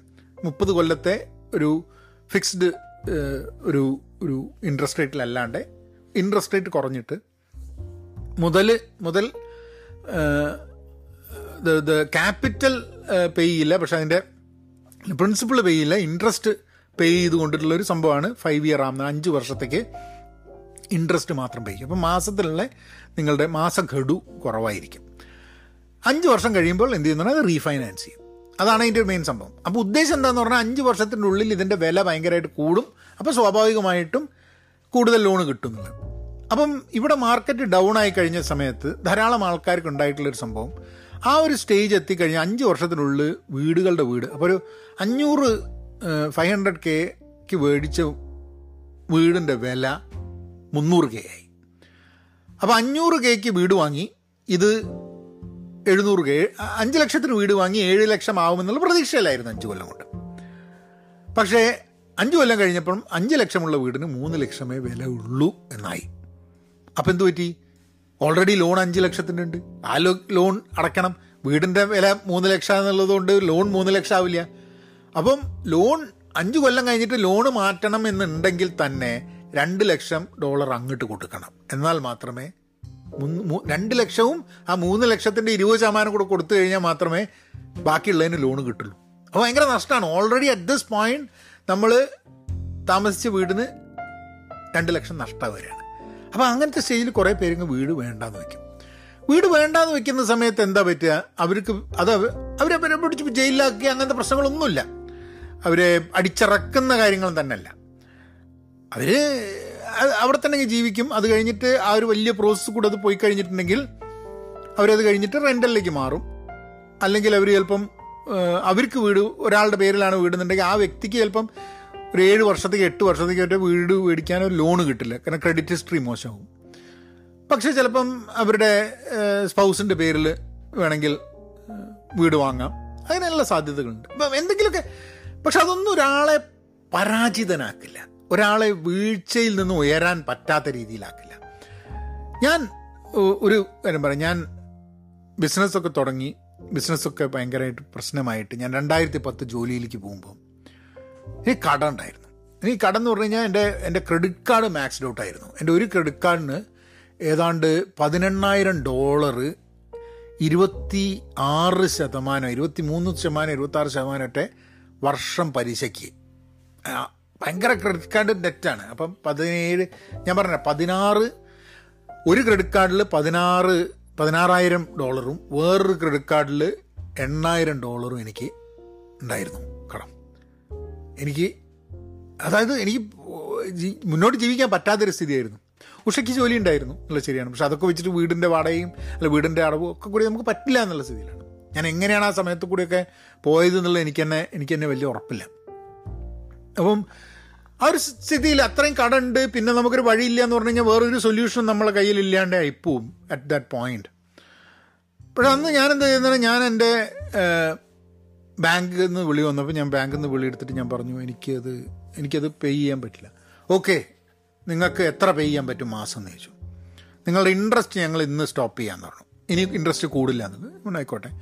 മുപ്പത് കൊല്ലത്തെ ഒരു ഫിക്സ്ഡ് ഒരു ഒരു ഇൻട്രസ്റ്റ് റേറ്റിലല്ലാണ്ട് ഇൻട്രസ്റ്റ് റേറ്റ് കുറഞ്ഞിട്ട് മുതൽ മുതൽ ക്യാപിറ്റൽ പേ ചെയ്യില്ല പക്ഷെ അതിന്റെ പ്രിൻസിപ്പിൾ പേ ചെയ്യില്ല ഇൻട്രസ്റ്റ് പേ ചെയ്ത് കൊണ്ടിട്ടുള്ള ഒരു സംഭവമാണ് ഫൈവ് ഇയർ ആകുന്ന അഞ്ച് വർഷത്തേക്ക് ഇൻട്രസ്റ്റ് മാത്രം പേ ചെയ്യും. അപ്പം മാസത്തിലുള്ള നിങ്ങളുടെ മാസഘടു കുറവായിരിക്കും. അഞ്ച് വർഷം കഴിയുമ്പോൾ എന്ത് ചെയ്യുന്നതാണ് അത് റീഫൈനാൻസ് ചെയ്യും. അതാണ് അതിന്റെ ഒരു മെയിൻ സംഭവം. അപ്പോൾ ഉദ്ദേശം എന്താണെന്ന് പറഞ്ഞാൽ അഞ്ച് വർഷത്തിന്റെ ഉള്ളിൽ ഇതിന്റെ വില ഭയങ്കരമായിട്ട് കൂടും. അപ്പോൾ സ്വാഭാവികമായിട്ടും കൂടുതൽ ലോൺ കിട്ടുന്നുണ്ട്. അപ്പം ഇവിടെ മാർക്കറ്റ് ഡൗൺ ആയി കഴിഞ്ഞ സമയത്ത് ധാരാളം ആൾക്കാർക്ക് ഉണ്ടായിട്ടുള്ളൊരു സംഭവം. ആ ഒരു സ്റ്റേജ് എത്തിക്കഴിഞ്ഞാൽ അഞ്ച് വർഷത്തിനുള്ളിൽ വീടുകളുടെ വീട്. അപ്പോൾ ഒരു അഞ്ഞൂറ് ഫൈവ് ഹൺഡ്രഡ് കെക്ക് മേടിച്ച വീടിന്റെ വില മുന്നൂറ് കെ ആയി. അപ്പോൾ അഞ്ഞൂറ് കെക്ക് വീട് വാങ്ങി ഇത് എഴുന്നൂറ് കെ അഞ്ച് ലക്ഷത്തിന് വീട് വാങ്ങി ഏഴ് ലക്ഷം ആവുമെന്നുള്ള പ്രതീക്ഷയിലായിരുന്നു അഞ്ച് കൊല്ലം കൊണ്ട്. പക്ഷേ അഞ്ച് കൊല്ലം കഴിഞ്ഞപ്പം അഞ്ച് ലക്ഷമുള്ള വീടിന് മൂന്ന് ലക്ഷമേ വില ഉള്ളൂ എന്നായി. അപ്പം എന്തു പറ്റി? ഓൾറെഡി ലോൺ അഞ്ച് ലക്ഷത്തിന്റെ ഉണ്ട് ആ ലോൺ അടക്കണം വീടിന്റെ വില മൂന്ന് ലക്ഷം എന്നുള്ളതുകൊണ്ട് ലോൺ മൂന്ന് ലക്ഷം ആവില്ല. അപ്പം ലോൺ അഞ്ച് കൊല്ലം കഴിഞ്ഞിട്ട് ലോൺ മാറ്റണം എന്നുണ്ടെങ്കിൽ തന്നെ രണ്ട് ലക്ഷം ഡോളർ അങ്ങോട്ട് കൊടുക്കണം. എന്നാൽ മാത്രമേ രണ്ട് ലക്ഷവും ആ മൂന്ന് ലക്ഷത്തിന്റെ ഇരുപത് ശതമാനം കൂടെ കൊടുത്തു കഴിഞ്ഞാൽ മാത്രമേ ബാക്കിയുള്ളതിന് ലോൺ കിട്ടുള്ളൂ. അപ്പോൾ ഭയങ്കര നഷ്ടമാണ് ഓൾറെഡി അറ്റ് ദിസ് പോയിന്റ് നമ്മൾ താമസിച്ച വീടിന് രണ്ട് ലക്ഷം നഷ്ടം വരികയാണ്. അപ്പോൾ അങ്ങനത്തെ സ്റ്റേജിൽ കുറേ പേരിങ്ങ് വീട് വേണ്ടാന്ന് വയ്ക്കും വീട് വേണ്ടാന്ന് വെക്കുന്ന സമയത്ത് എന്താ പറ്റുക? അവർക്ക് അത് അവരെ പിടിച്ച് ജയിലിലാക്കി അങ്ങനത്തെ പ്രശ്നങ്ങളൊന്നുമില്ല. അവരെ അടിച്ചിറക്കുന്ന കാര്യങ്ങളും തന്നെയല്ല. അവർ അവിടെ തന്നെ ജീവിക്കും. അത് കഴിഞ്ഞിട്ട് ആ ഒരു വലിയ പ്രോസസ്സ് കൂടെ അത് പോയി കഴിഞ്ഞിട്ടുണ്ടെങ്കിൽ അവരത് കഴിഞ്ഞിട്ട് റെന്റലിലേക്ക് മാറും. അല്ലെങ്കിൽ അവർ ചിലപ്പം അവർക്ക് വീട് ഒരാളുടെ പേരിലാണ് വീടുന്നുണ്ടെങ്കിൽ ആ വ്യക്തിക്ക് ചിലപ്പം ഒരു ഏഴ് വർഷത്തേക്ക് എട്ട് വർഷത്തേക്ക് അവരുടെ വീട് മേടിക്കാൻ ഒരു ലോൺ കിട്ടില്ല. കാരണം ക്രെഡിറ്റ് ഹിസ്റ്ററി മോശമാകും പക്ഷേ ചിലപ്പം അവരുടെ സ്പൗസിന്റെ പേരിൽ വേണമെങ്കിൽ വീട് വാങ്ങാം. അങ്ങനെയുള്ള സാധ്യതകളുണ്ട്. അപ്പം എന്തെങ്കിലുമൊക്കെ പക്ഷെ അതൊന്നും ഒരാളെ പരാജിതനാക്കില്ല. ഒരാളെ വീഴ്ചയിൽ നിന്ന് ഉയരാൻ പറ്റാത്ത രീതിയിലാക്കില്ല. ഞാൻ ഒരു കാര്യം പറയാം. ഞാൻ ബിസിനസ്സൊക്കെ തുടങ്ങി. ബിസിനസ്സൊക്കെ ഭയങ്കരമായിട്ട് പ്രശ്നമായിട്ട് ഞാൻ രണ്ടായിരത്തി പത്ത് ജോലിയിലേക്ക് എനിക്ക് കട ഉണ്ടായിരുന്നു. എനിക്ക് കട എന്ന് പറഞ്ഞു കഴിഞ്ഞാൽ എന്റെ എന്റെ ക്രെഡിറ്റ് കാർഡ് മാക്സ്ഡ് ഔട്ട് ആയിരുന്നു. എന്റെ ഒരു ക്രെഡിറ്റ് കാർഡിന് ഏതാണ്ട് പതിനെണ്ണായിരം ഡോളർ ഇരുപത്തി ആറ് ശതമാനം ഇരുപത്തി മൂന്ന് ശതമാനം ഇരുപത്താറ് ശതമാനമൊക്കെ വർഷം പലിശയ്ക്ക്. ഭയങ്കര ക്രെഡിറ്റ് കാർഡ് നെറ്റാണ് അപ്പം പതിനേഴ് ഞാൻ പറഞ്ഞ പതിനാറ് ഒരു ക്രെഡിറ്റ് കാർഡിൽ പതിനാറ് പതിനാറായിരം ഡോളറും വേറൊരു ക്രെഡിറ്റ് കാർഡിൽ എണ്ണായിരം ഡോളറും എനിക്ക് ഉണ്ടായിരുന്നു. എനിക്ക് അതായത് എനിക്ക് മുന്നോട്ട് ജീവിക്കാൻ പറ്റാത്തൊരു സ്ഥിതിയായിരുന്നു. ഉഷയ്ക്ക് ജോലി ഉണ്ടായിരുന്നു എന്നുള്ള ശരിയാണ്. പക്ഷെ അതൊക്കെ വെച്ചിട്ട് വീടിന്റെ വാടകയും അല്ല വീടിന്റെ അടവും ഒക്കെ കൂടി നമുക്ക് പറ്റില്ല എന്നുള്ള സ്ഥിതിയിലാണ്. ഞാൻ എങ്ങനെയാണ് ആ സമയത്ത് കൂടിയൊക്കെ പോയത് എന്നുള്ളത് എനിക്ക് തന്നെ എനിക്ക് തന്നെ വലിയ ഉറപ്പില്ല. അപ്പം ആ ഒരു സ്ഥിതിയിൽ അത്രയും കടമുണ്ട് പിന്നെ നമുക്കൊരു വഴിയില്ല എന്ന് പറഞ്ഞു കഴിഞ്ഞാൽ വേറൊരു സൊല്യൂഷൻ നമ്മളെ കയ്യിൽ ഇല്ലാണ്ട് ആയിപ്പോവും അറ്റ് ദാറ്റ് പോയിന്റ് പക്ഷെ അന്ന് ഞാൻ എന്താ ചെയ്യുന്നത് ഞാൻ എന്റെ ബാങ്കിൽ നിന്ന് വിളി വന്നപ്പോൾ ഞാൻ ബാങ്കിൽ നിന്ന് വിളി എടുത്തിട്ട് ഞാൻ പറഞ്ഞു എനിക്കത് എനിക്കത് പേ ചെയ്യാൻ പറ്റില്ല. ഓക്കെ നിങ്ങൾക്ക് എത്ര പേ ചെയ്യാൻ പറ്റും മാസം എന്ന് ചോദിച്ചു. നിങ്ങളുടെ ഇൻട്രസ്റ്റ് ഞങ്ങൾ ഇന്ന് സ്റ്റോപ്പ് ചെയ്യാമെന്ന് പറഞ്ഞു. ഇനി ഇൻട്രസ്റ്റ് കൂടില്ല എന്നത്. ആയിക്കോട്ടെ.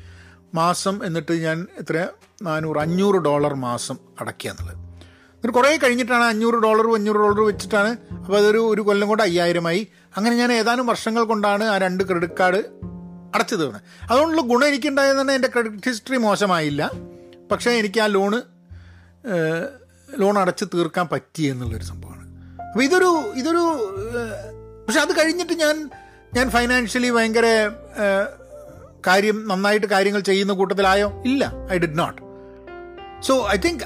മാസം എന്നിട്ട് ഞാൻ എത്ര നാനൂറ് അഞ്ഞൂറ് ഡോളർ മാസം അടയ്ക്കുക എന്നുള്ളത്. എന്നിട്ട് കുറേ കഴിഞ്ഞിട്ടാണ് അഞ്ഞൂറ് ഡോളറും അഞ്ഞൂറ് ഡോളർ വെച്ചിട്ടാണ് അപ്പോൾ അതൊരു ഒരു കൊല്ലം കൊണ്ട് അയ്യായിരമായി അങ്ങനെ ഞാൻ ഏതാനും വർഷങ്ങൾ കൊണ്ടാണ് ആ രണ്ട് ക്രെഡിറ്റ് കാർഡ് അടച്ചു തീർന്നത് അതുകൊണ്ടുള്ള ഗുണം എനിക്കുണ്ടായത് തന്നെ എന്റെ ക്രെഡിറ്റ് ഹിസ്റ്ററി മോശമായില്ല. പക്ഷേ എനിക്ക് ആ ലോണ് ലോൺ അടച്ചു തീർക്കാൻ പറ്റി എന്നുള്ളൊരു സംഭവമാണ്. അപ്പോൾ ഇതൊരു ഇതൊരു പക്ഷെ അത് കഴിഞ്ഞിട്ട് ഞാൻ ഞാൻ ഫൈനാൻഷ്യലി ഭയങ്കര കാര്യം നന്നായിട്ട് കാര്യങ്ങൾ ചെയ്യുന്ന കൂട്ടത്തിലായോ? ഇല്ല I did not so I think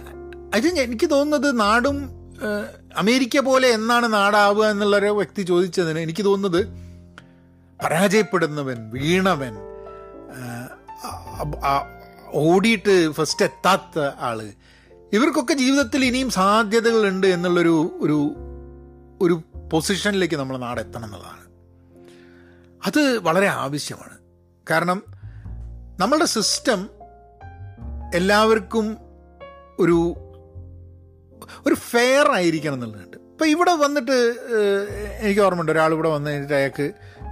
I think എനിക്ക് തോന്നുന്നത് നാടും അമേരിക്ക പോലെ എന്നാണ് നാടാവുക എന്നുള്ളൊരു വ്യക്തി ചോദിച്ചതിന് എനിക്ക് തോന്നുന്നത് പരാജയപ്പെടുന്നവൻ വീണവൻ ഓടിയിട്ട് ഫസ്റ്റ് എത്താത്ത ആൾ. ഇവർക്കൊക്കെ ജീവിതത്തിൽ ഇനിയും സാധ്യതകളുണ്ട് എന്നുള്ളൊരു ഒരു ഒരു പൊസിഷനിലേക്ക് നമ്മൾ നാടെത്തണം എന്നുള്ളതാണ്. അത് വളരെ ആവശ്യമാണ്. കാരണം നമ്മളുടെ സിസ്റ്റം എല്ലാവർക്കും ഒരു ഒരു ഫെയർ ആയിരിക്കണം എന്നുള്ളതുണ്ട്. ഇപ്പം ഇവിടെ വന്നിട്ട് എനിക്ക് ഓർമ്മയുണ്ട്. ഒരാൾ ഇവിടെ വന്നിട്ട് അയാൾക്ക്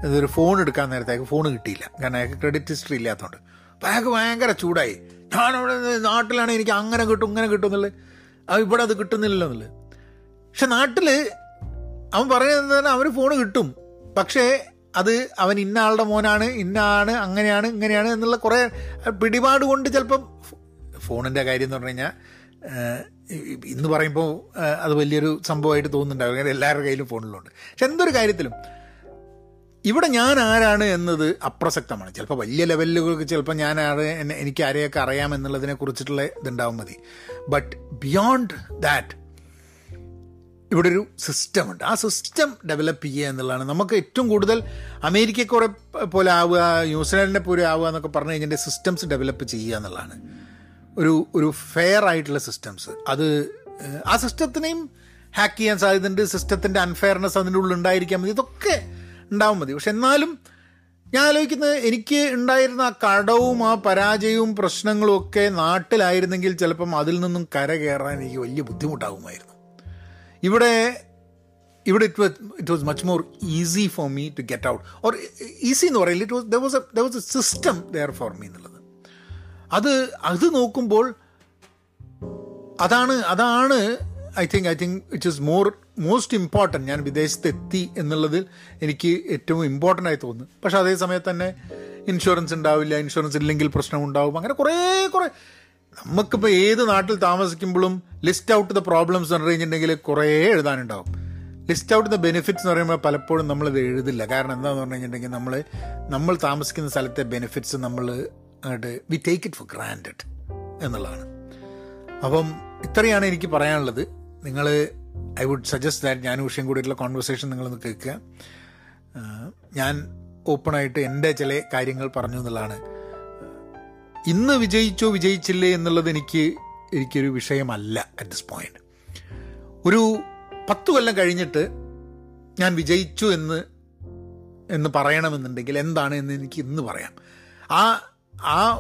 ഇതൊരു ഫോൺ എടുക്കാൻ നേരത്തേക്ക് ഫോൺ കിട്ടിയില്ല. കാരണം അയാൾക്ക് ക്രെഡിറ്റ് ഹിസ്റ്ററി ഇല്ലാത്തതുകൊണ്ട് അപ്പം അയാൾക്ക് ഭയങ്കര ചൂടായി. ഞാനവിടെ നാട്ടിലാണ് എനിക്ക് അങ്ങനെ കിട്ടും ഇങ്ങനെ കിട്ടും എന്നുള്ളത്. അവ ഇവിടെ അത് കിട്ടുന്നില്ലല്ലോ എന്നുള്ളത്. പക്ഷെ നാട്ടിൽ അവൻ പറയുന്നത് തന്നെ അവന് ഫോൺ കിട്ടും. പക്ഷേ അത് അവൻ ഇന്ന ആളുടെ മോനാണ് ഇന്ന ആണ് അങ്ങനെയാണ് ഇങ്ങനെയാണ് എന്നുള്ള കുറേ പിടിപാട് കൊണ്ട് ചിലപ്പം ഫോണിന്റെ കാര്യം എന്ന് പറഞ്ഞു കഴിഞ്ഞാൽ ഇന്ന് പറയുമ്പോൾ അത് വലിയൊരു സംഭവമായിട്ട് തോന്നുന്നുണ്ടാവും. അങ്ങനെ എല്ലാവരുടെ കയ്യിലും ഫോണിലുണ്ട് പക്ഷെ എന്തൊരു കാര്യത്തിലും ഇവിടെ ഞാൻ ആരാണ് എന്നത് അപ്രസക്തമാണ്. ചിലപ്പോൾ വലിയ ലെവലുകൾക്ക് ചിലപ്പോൾ ഞാൻ ആരെ എനിക്ക് ആരെയൊക്കെ അറിയാം എന്നുള്ളതിനെ കുറിച്ചിട്ടുള്ള ഇതുണ്ടാവും മതി. ബട്ട് ബിയോണ്ട് ദാറ്റ് ഇവിടെ ഒരു സിസ്റ്റം ഉണ്ട്. ആ സിസ്റ്റം ഡെവലപ്പ് ചെയ്യുക എന്നുള്ളതാണ്. നമുക്ക് ഏറ്റവും കൂടുതൽ അമേരിക്കക്കുറെ പോലെ ആവുക ന്യൂസിലാൻഡിനെ പോലെ ആവുക എന്നൊക്കെ പറഞ്ഞു കഴിഞ്ഞാൽ സിസ്റ്റംസ് ഡെവലപ്പ് ചെയ്യുക എന്നുള്ളതാണ്. ഒരു ഒരു ഫെയർ ആയിട്ടുള്ള സിസ്റ്റംസ് അത് ആ സിസ്റ്റത്തിനെയും ഹാക്ക് ചെയ്യാൻ സാധ്യതയുണ്ട്. സിസ്റ്റത്തിന്റെ അൺഫെയർനെസ് അതിന്റെ ഉള്ളിൽ ഉണ്ടായിരിക്കാൻ മതി. ഇതൊക്കെ ഉണ്ടാവും മതി. പക്ഷെ എന്നാലും ഞാൻ ആലോചിക്കുന്നത് എനിക്ക് ഉണ്ടായിരുന്ന ആ കടവും ആ പരാജയവും പ്രശ്നങ്ങളും ഒക്കെ നാട്ടിലായിരുന്നെങ്കിൽ ചിലപ്പം അതിൽ നിന്നും കര കയറാൻ എനിക്ക് വലിയ ബുദ്ധിമുട്ടാകുമായിരുന്നു. ഇവിടെ ഇവിടെ it was it was much more easy for me to get out or easy എന്ന് പറയില്ല. It was the was the was a system there for me എന്നുള്ളത്. അത് അത് നോക്കുമ്പോൾ അതാണ് അതാണ് I think I think it is more most important ഞാൻ വിദേശത്ത് എത്തി എന്നുള്ളതിൽ എനിക്ക് ഏറ്റവും ഇമ്പോർട്ടന്റ് ആയി തോന്നുന്നു. പക്ഷെ അതേ സമയത്ത് തന്നെ ഇൻഷുറൻസ് ഉണ്ടാവില്ല ഇൻഷുറൻസ് ഇല്ലെങ്കിൽ പ്രശ്നം ഉണ്ടാവും അങ്ങനെ കുറേ കുറേ. നമുക്കിപ്പോൾ ഏത് നാട്ടിൽ താമസിക്കുമ്പോഴും ലിസ്റ്റ് ഔട്ട് ദ പ്രോബ്ലംസ് എന്ന് പറഞ്ഞു കഴിഞ്ഞിട്ടുണ്ടെങ്കിൽ കുറേ എഴുതാനുണ്ടാവും. ലിസ്റ്റ് ഔട്ട് ദ ബെനിഫിറ്റ്സ് എന്ന് പറയുമ്പോൾ പലപ്പോഴും നമ്മൾ നമ്മളിത് എഴുതില്ല. കാരണം എന്താണെന്ന് പറഞ്ഞു കഴിഞ്ഞിട്ടുണ്ടെങ്കിൽ നമ്മൾ നമ്മൾ താമസിക്കുന്ന സ്ഥലത്തെ ബെനിഫിറ്റ്സ് നമ്മൾ അങ്ങോട്ട് we take it for granted എന്നുള്ളതാണ്. അപ്പം ഇത്രയാണ് എനിക്ക് പറയാനുള്ളത്. നിങ്ങൾ ഐ വുഡ് സജസ്റ്റ് ദാറ്റ് ഞാൻ ഉഷയും കൂടിയിട്ടുള്ള കോൺവെർസേഷൻ നിങ്ങളൊന്ന് കേൾക്കുക. ഞാൻ ഓപ്പണായിട്ട് എന്റെ ചില കാര്യങ്ങൾ പറഞ്ഞു എന്നുള്ളതാണ്. ഇന്ന് വിജയിച്ചോ വിജയിച്ചില്ലേ എന്നുള്ളത് എനിക്ക് എനിക്കൊരു വിഷയമല്ല അറ്റ് ദിസ് പോയിന്റ് ഒരു പത്ത് കൊല്ലം കഴിഞ്ഞിട്ട് ഞാൻ വിജയിച്ചു എന്ന് എന്ന് പറയണമെന്നുണ്ടെങ്കിൽ എന്താണ് എന്ന് എനിക്ക് ഇന്ന് പറയാം. ആ ആ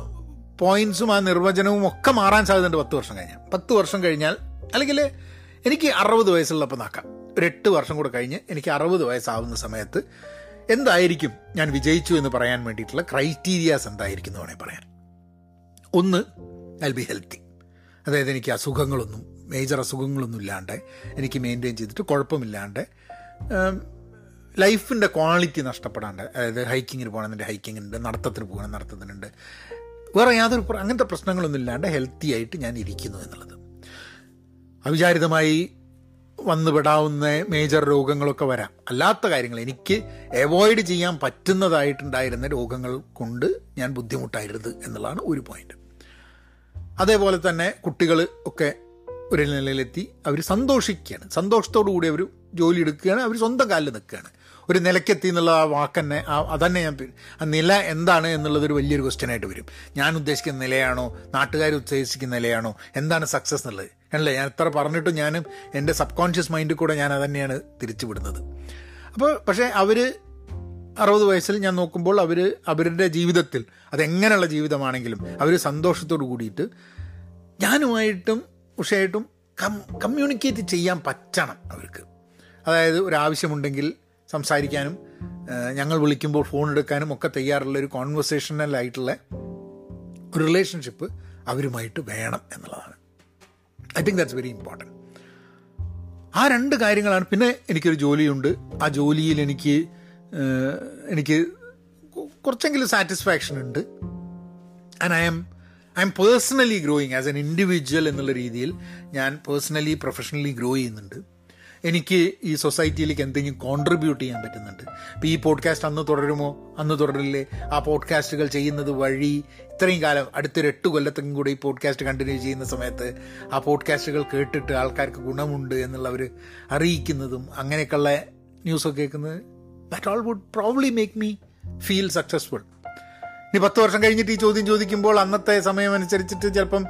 പോയിന്റ്സും ആ നിർവചനവും ഒക്കെ മാറാൻ സാധ്യതയുണ്ട് പത്ത് വർഷം കഴിഞ്ഞാൽ. പത്ത് വർഷം കഴിഞ്ഞാൽ അല്ലെങ്കിൽ എനിക്ക് അറുപത് വയസ്സുള്ളപ്പോൾ നാക്കാം. ഒരു എട്ട് വർഷം കൂടെ കഴിഞ്ഞ് എനിക്ക് അറുപത് വയസ്സാവുന്ന സമയത്ത് എന്തായിരിക്കും ഞാൻ വിജയിച്ചു എന്ന് പറയാൻ വേണ്ടിയിട്ടുള്ള ക്രൈറ്റീരിയാസ് എന്തായിരിക്കും എന്ന് വേണമെങ്കിൽ പറയാൻ. ഒന്ന് ഐ ബി ഹെൽത്തി അതായത് എനിക്ക് അസുഖങ്ങളൊന്നും മേജർ അസുഖങ്ങളൊന്നും ഇല്ലാണ്ട് എനിക്ക് മെയിന്റെയിൻ ചെയ്തിട്ട് കുഴപ്പമില്ലാണ്ട് ലൈഫിന്റെ ക്വാളിറ്റി നഷ്ടപ്പെടാണ്ട് അതായത് ഹൈക്കിങ്ങിന് പോകണമെന്നുണ്ട് ഹൈക്കിങ്ങിനുണ്ട് നടത്തത്തിന് പോകണം നടത്തത്തിനുണ്ട്. വേറെ യാതൊരു അങ്ങനത്തെ പ്രശ്നങ്ങളൊന്നും ഇല്ലാണ്ട് ഹെൽത്തി ആയിട്ട് ഞാൻ ഇരിക്കുന്നു എന്നുള്ളത്. അവിചാരിതമായി വന്നുപെടാവുന്ന മേജർ രോഗങ്ങളൊക്കെ വരാം. അല്ലാത്ത കാര്യങ്ങൾ എനിക്ക് അവോയ്ഡ് ചെയ്യാൻ പറ്റുന്നതായിട്ടുണ്ടായിരുന്ന രോഗങ്ങൾ കൊണ്ട് ഞാൻ ബുദ്ധിമുട്ടായിരുന്നത് എന്നുള്ളതാണ് ഒരു പോയിന്റ് അതേപോലെ തന്നെ കുട്ടികൾ ഒക്കെ ഒരു നിലയിലെത്തി അവർ സന്തോഷിക്കുകയാണ്. സന്തോഷത്തോടു കൂടി അവർ ജോലി എടുക്കുകയാണ് അവർ സ്വന്തം കാലിൽ നിൽക്കുകയാണ്. ഒരു നിലയ്ക്കെത്തി എന്നുള്ള ആ വാക്കന്നെ ആ അതന്നെ ഞാൻ ആ നില എന്താണ് എന്നുള്ളതൊരു വലിയൊരു ക്വസ്റ്റ്യൻ ആയിട്ട് വരും. ഞാൻ ഉദ്ദേശിക്കുന്ന നിലയാണോ? നാട്ടുകാർ ഉദ്ദേശിക്കുന്ന നിലയാണോ? എന്താണ് സക്സസ് എന്നുള്ളത്? അല്ലേ? ഞാൻ എത്ര പറഞ്ഞിട്ടും ഞാനും എന്റെ സബ് കോൺഷ്യസ് മൈൻഡിൽ കൂടെ ഞാൻ അതന്നെയാണ് തിരിച്ചു വിടുന്നത് അപ്പോൾ പക്ഷേ അവർ അറുപത് വയസ്സിൽ ഞാൻ നോക്കുമ്പോൾ അവർ അവരുടെ ജീവിതത്തിൽ അതെങ്ങനെയുള്ള ജീവിതമാണെങ്കിലും അവർ സന്തോഷത്തോട് കൂടിയിട്ട് ഞാനുമായിട്ടും ഉഷയായിട്ടും കം കമ്മ്യൂണിക്കേറ്റ് ചെയ്യാൻ പറ്റണം അവർക്ക്. അതായത് ഒരാവശ്യമുണ്ടെങ്കിൽ സംസാരിക്കാനും ഞങ്ങൾ വിളിക്കുമ്പോൾ ഫോൺ എടുക്കാനും ഒക്കെ തയ്യാറുള്ള ഒരു കോൺവെർസേഷനലായിട്ടുള്ള ഒരു റിലേഷൻഷിപ്പ് അവരുമായിട്ട് വേണം എന്നുള്ളതാണ്. I think that's very important ആ രണ്ട് കാര്യങ്ങളാണ്. പിന്നെ എനിക്കൊരു ജോലിയുണ്ട്. ആ ജോലിയിൽ എനിക്ക് എനിക്ക് കുറച്ചെങ്കിലും സാറ്റിസ്ഫാക്ഷൻ ഉണ്ട്. And I'm I'm personally growing as an individual എന്നുള്ള രീതിയിൽ ഞാൻ പേഴ്സണലി പ്രൊഫഷണലി ഗ്രോ ചെയ്യുന്നുണ്ട്. എനിക്ക് ഈ സൊസൈറ്റിയിലേക്ക് എന്തെങ്കിലും കോൺട്രിബ്യൂട്ട് ചെയ്യാൻ പറ്റുന്നുണ്ട്. ഇപ്പോൾ ഈ പോഡ്കാസ്റ്റ് അന്ന് തുടരുമോ? അന്ന് തുടരില്ലേ? ആ പോഡ്കാസ്റ്റുകൾ ചെയ്യുന്നത് വഴി ഇത്രയും കാലം അടുത്തൊരു എട്ട് കൊല്ലത്തേക്കും കൂടെ ഈ പോഡ്കാസ്റ്റ് കണ്ടിന്യൂ ചെയ്യുന്ന സമയത്ത് ആ പോഡ്കാസ്റ്റുകൾ കേട്ടിട്ട് ആൾക്കാർക്ക് ഗുണമുണ്ട് എന്നുള്ളവർ അറിയിക്കുന്നതും അങ്ങനെയൊക്കെയുള്ള ന്യൂസൊക്കെ കേൾക്കുന്നത് that all would probably make me feel successful ഇനി പത്ത് വർഷം കഴിഞ്ഞിട്ട് ഈ ചോദ്യം ചോദിക്കുമ്പോൾ അന്നത്തെ സമയം അനുസരിച്ചിട്ട് ചിലപ്പം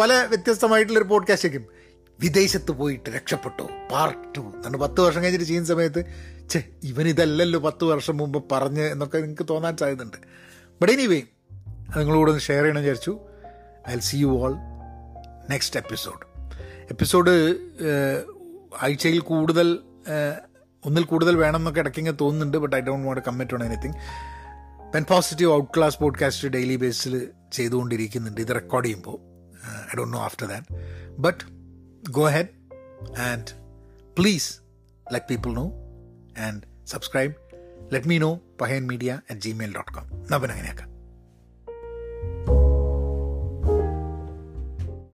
പല വ്യത്യസ്തമായിട്ടുള്ളൊരു പോഡ്കാസ്റ്റ് ആയിരിക്കും വിദേശത്ത് പോയിട്ട് രക്ഷപ്പെട്ടു. Part two. എന്നിട്ട് പത്ത് വർഷം കഴിഞ്ഞിട്ട് ചെയ്യുന്ന സമയത്ത് ഛേ ഇവനിതല്ലല്ലോ പത്ത് വർഷം മുമ്പ് പറഞ്ഞ് എന്നൊക്കെ നിങ്ങൾക്ക് തോന്നാൻ സാധ്യതയുണ്ട്. ബട്ട് എനിവേ അത് നിങ്ങളോട് ഒന്ന് ഷെയർ ചെയ്യണം വിചാരിച്ചു. I see you all next episode episode ആഴ്ചയിൽ കൂടുതൽ ഒന്നിൽ കൂടുതൽ വേണം എന്നൊക്കെ ഇടയ്ക്കിങ്ങനെ തോന്നുന്നുണ്ട് but I don't want commit on anything pen positive out class podcast daily ബേസിൽ ചെയ്തുകൊണ്ടിരിക്കുന്നുണ്ട്. ഇത് റെക്കോർഡ് ചെയ്യുമ്പോൾ I don't know after that but go ahead and please let people know and subscribe. Let me know, pahenmedia at gmail.com.